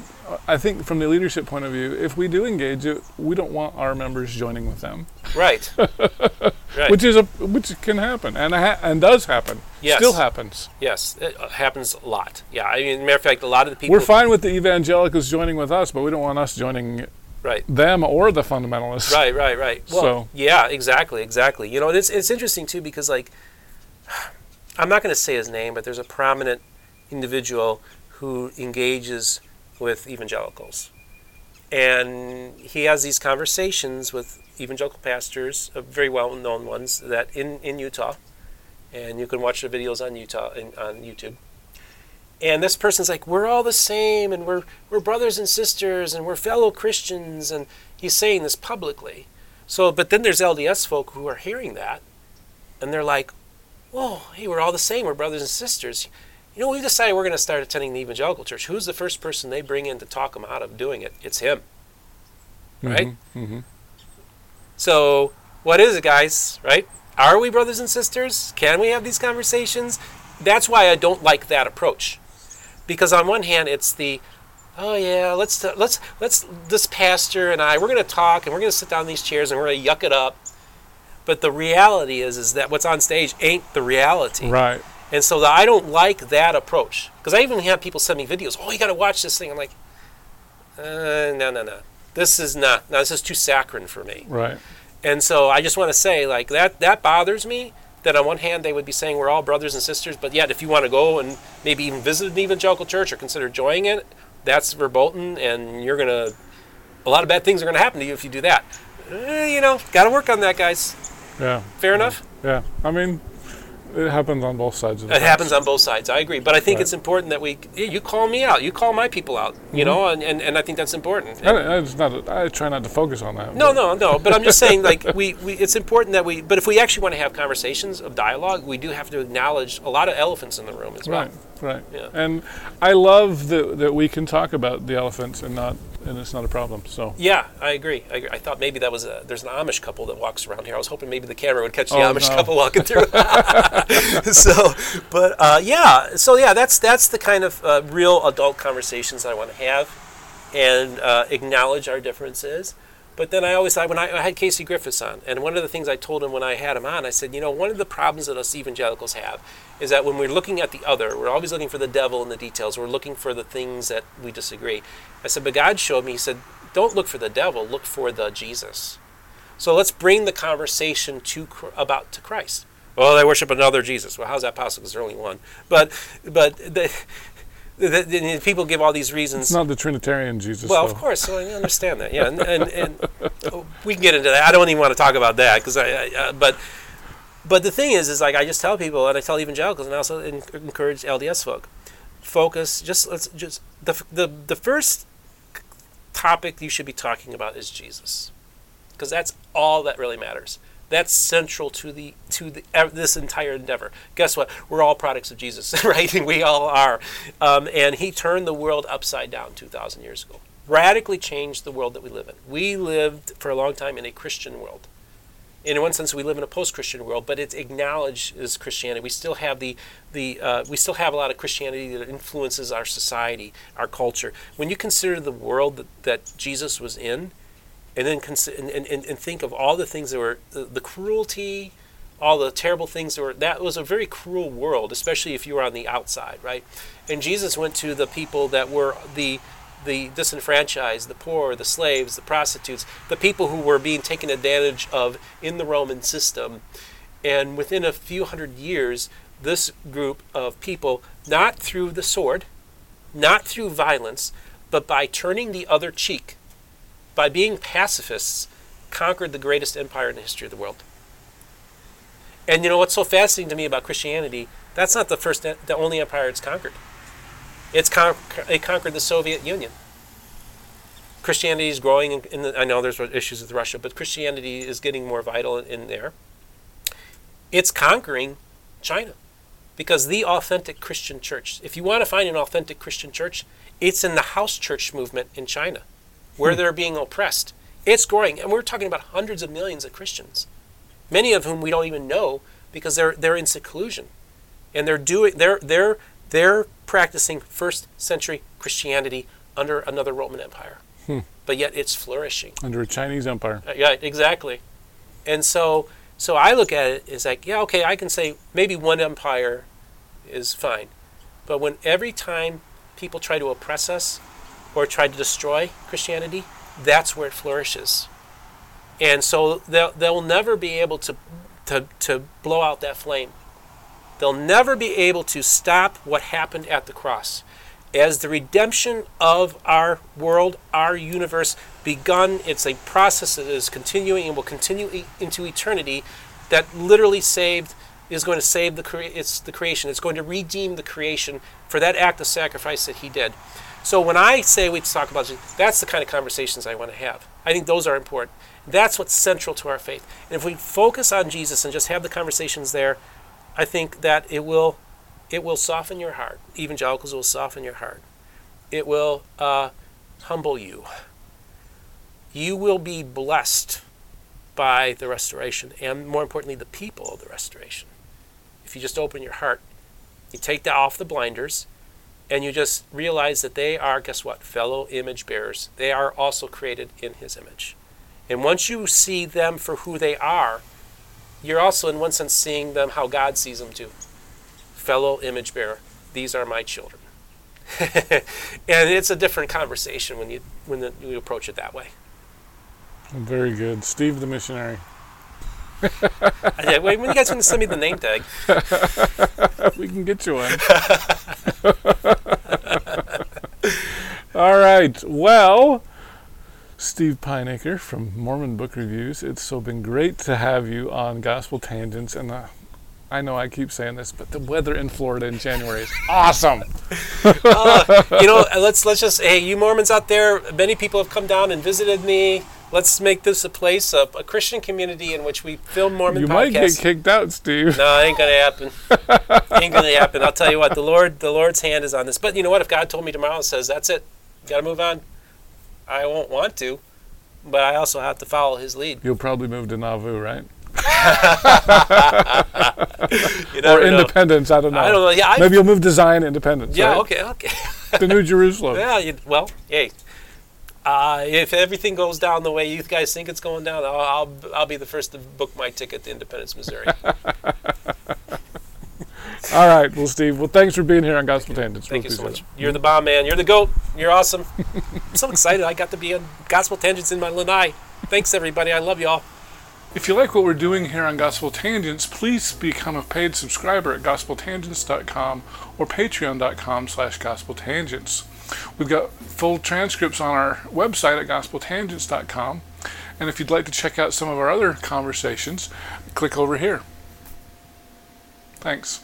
I think from the leadership point of view, if we do engage it, we don't want our members joining with them, Right. right. which is a which can happen and ha- and does happen. Yes. Still happens. yes, it uh, happens a lot. Yeah, I mean, matter of fact, a lot of the people. We're fine with the evangelicals joining with us, but we don't want us joining Right. them or the fundamentalists. Right, right, right. Well, So- yeah, exactly, exactly. You know, it's it's interesting too because like I'm not going to say his name, but there's a prominent individual who engages with evangelicals, and he has these conversations with evangelical pastors, uh, very well-known ones that in in Utah, and you can watch the videos on Utah in, on YouTube. And this person's like, we're all the same, and we're we're brothers and sisters, and we're fellow Christians, and he's saying this publicly. So, but then there's LDS folk who are hearing that, and they're like, "Whoa, hey, we're all the same. We're brothers and sisters." You know, we decided we're going to start attending the evangelical church. Who's the first person they bring in to talk them out of doing it? It's him, right? hmm So, what is it, guys? Right? Are we brothers and sisters? Can we have these conversations? That's why I don't like that approach, because on one hand, it's the oh yeah, let's let's let's this pastor and I we're going to talk and we're going to sit down in these chairs and we're going to yuck it up. But the reality is is that what's on stage ain't the reality. Right. And so the, I don't like that approach because I even have people send me videos. Oh, you got to watch this thing. I'm like, uh, no, no, no. This is not. No, this is too saccharine for me. Right. And so I just want to say, like that, that bothers me. That on one hand they would be saying we're all brothers and sisters, but yet if you want to go and maybe even visit an evangelical church or consider joining it, that's verboten, and you're gonna. A lot of bad things are gonna happen to you if you do that. Eh, you know, got to work on that, guys. Yeah. Fair enough. Yeah. I mean, it happens on both sides of the It fence. happens on both sides. I agree, but I think Right. it's important that we yeah, you call me out, you call my people out, you mm-hmm. know, and, and, and I think that's important. I, I, it's not, I try not to focus on that. No, no, no. But I'm just saying, like we, we, it's important that we. But if we actually want to have conversations of dialogue, we do have to acknowledge a lot of elephants in the room as well. Right, right. Yeah. And I love that, that we can talk about the elephants and not, and it's not a problem. So, Yeah, I agree. I. I thought maybe that was a. There's an Amish couple that walks around here. I was hoping maybe the camera would catch the Oh, Amish no. couple walking through. so, but uh, yeah, so yeah, that's that's the kind of uh, real adult conversations I want to have, and uh, acknowledge our differences. But then I always thought when I, I had Casey Griffiths on, and one of the things I told him when I had him on, I said, you know, one of the problems that us evangelicals have is that when we're looking at the other, we're always looking for the devil in the details. We're looking for the things that we disagree. I said, but God showed me. He said, don't look for the devil, look for the Jesus. So let's bring the conversation to about to Christ. Well, they worship another Jesus. Well, how's that possible? Because there's only one. But but the, the, the, people give all these reasons. it's not the Trinitarian Jesus. Well, though. of course, so I understand that. Yeah, and, and, and we can get into that. I don't even want to talk about that because I, I uh, but but the thing is, is like I just tell people, and I tell evangelicals, and I also en- encourage LDS folk, focus. Just let's just the the the first topic you should be talking about is Jesus, because that's all that really matters. That's central to the to the ev- this entire endeavor. Guess what? We're all products of Jesus, right? we all are. Um, and He turned the world upside down two thousand years ago. Radically changed the world that we live in. We lived for a long time in a Christian world. In one sense, we live in a post-Christian world, but it's acknowledged as Christianity. We still have the the uh, we still have a lot of Christianity that influences our society, our culture. When you consider the world that, that Jesus was in, and then consi- and, and, and think of all the things that were the, the cruelty, all the terrible things that were that was a very cruel world, especially if you were on the outside, right? And Jesus went to the people that were the the disenfranchised, the poor, the slaves, the prostitutes, the people who were being taken advantage of in the Roman system. And within a few hundred years, this group of people, not through the sword, not through violence, but by turning the other cheek, by being pacifists, conquered the greatest empire in the history of the world. And you know what's so fascinating to me about Christianity? That's not the first, the only empire it's conquered. It's con- it conquered the Soviet Union. Christianity is growing. In, the, I know there's issues with Russia, but Christianity is getting more vital in there. It's conquering China because the authentic Christian church, if you want to find an authentic Christian church, it's in the house church movement in China where they're being oppressed. It's growing, and we're talking about hundreds of millions of Christians, many of whom we don't even know because they're they're in seclusion, and they're doing they're they're they're practicing first century Christianity under another Roman Empire, but yet it's flourishing. under a Chinese empire. Uh, Yeah, exactly. And so, so I look at it as like, yeah, okay, I can say maybe one empire is fine, but when every time people try to oppress us or tried to destroy Christianity, that's where it flourishes. And so they'll, they'll never be able to, to, to blow out that flame. They'll never be able to stop what happened at the cross. As the redemption of our world, our universe begun, it's a process that is continuing and will continue into eternity that literally saved is going to save the crea- it's the creation. It's going to redeem the creation for that act of sacrifice that he did. So when I say we talk about Jesus, that's the kind of conversations I want to have. I think those are important. That's what's central to our faith. And if we focus on Jesus and just have the conversations there, I think that it will it will soften your heart. Evangelicals will soften your heart. It will uh, humble you. You will be blessed by the restoration, and more importantly, the people of the restoration. If you just open your heart, you take off the blinders, and you just realize that they are, guess what, fellow image bearers. They are also created in His image. And once you see them for who they are, you're also, in one sense, seeing them how God sees them too. Fellow image bearer, these are my children. and it's a different conversation when you when the, you approach it that way. Very good, Steve the missionary. yeah, when you guys going to send me the name tag? we can get you one. All right. Well, Steve Pynakker from Mormon Book Reviews. It's so been great to have you on Gospel Tangents, and uh, I know I keep saying this, but the weather in Florida in January is awesome. uh, you know, let's let's just hey, you Mormons out there. Many people have come down and visited me. Let's make this a place of a Christian community in which we film Mormon you podcasts. might get kicked out, Steve. No, it ain't gonna happen. ain't gonna happen. I'll tell you what, the Lord, the Lord's hand is on this. But you know what? If God told me tomorrow and says that's it, gotta move on, I won't want to, but I also have to follow his lead. You'll probably move to Nauvoo, right? or Independence, I don't know. I don't know. Yeah, maybe you'll move to Zion Independence. Yeah, right? okay, okay. the New Jerusalem. Yeah, you, well, hey, uh, if everything goes down the way you guys think it's going down, I'll, I'll, I'll be the first to book my ticket to Independence, Missouri. All right. Well, Steve, well, thanks for being here on Gospel Tangents. Thank you so much. It. You're the bomb, man. You're the GOAT. You're awesome. I'm so excited I got to be on Gospel Tangents in my lanai. Thanks, everybody. I love y'all. If you like what we're doing here on Gospel Tangents, please become a paid subscriber at gospeltangents.com or patreon.com slash gospeltangents. We've got full transcripts on our website at gospeltangents.com. And if you'd like to check out some of our other conversations, click over here. Thanks.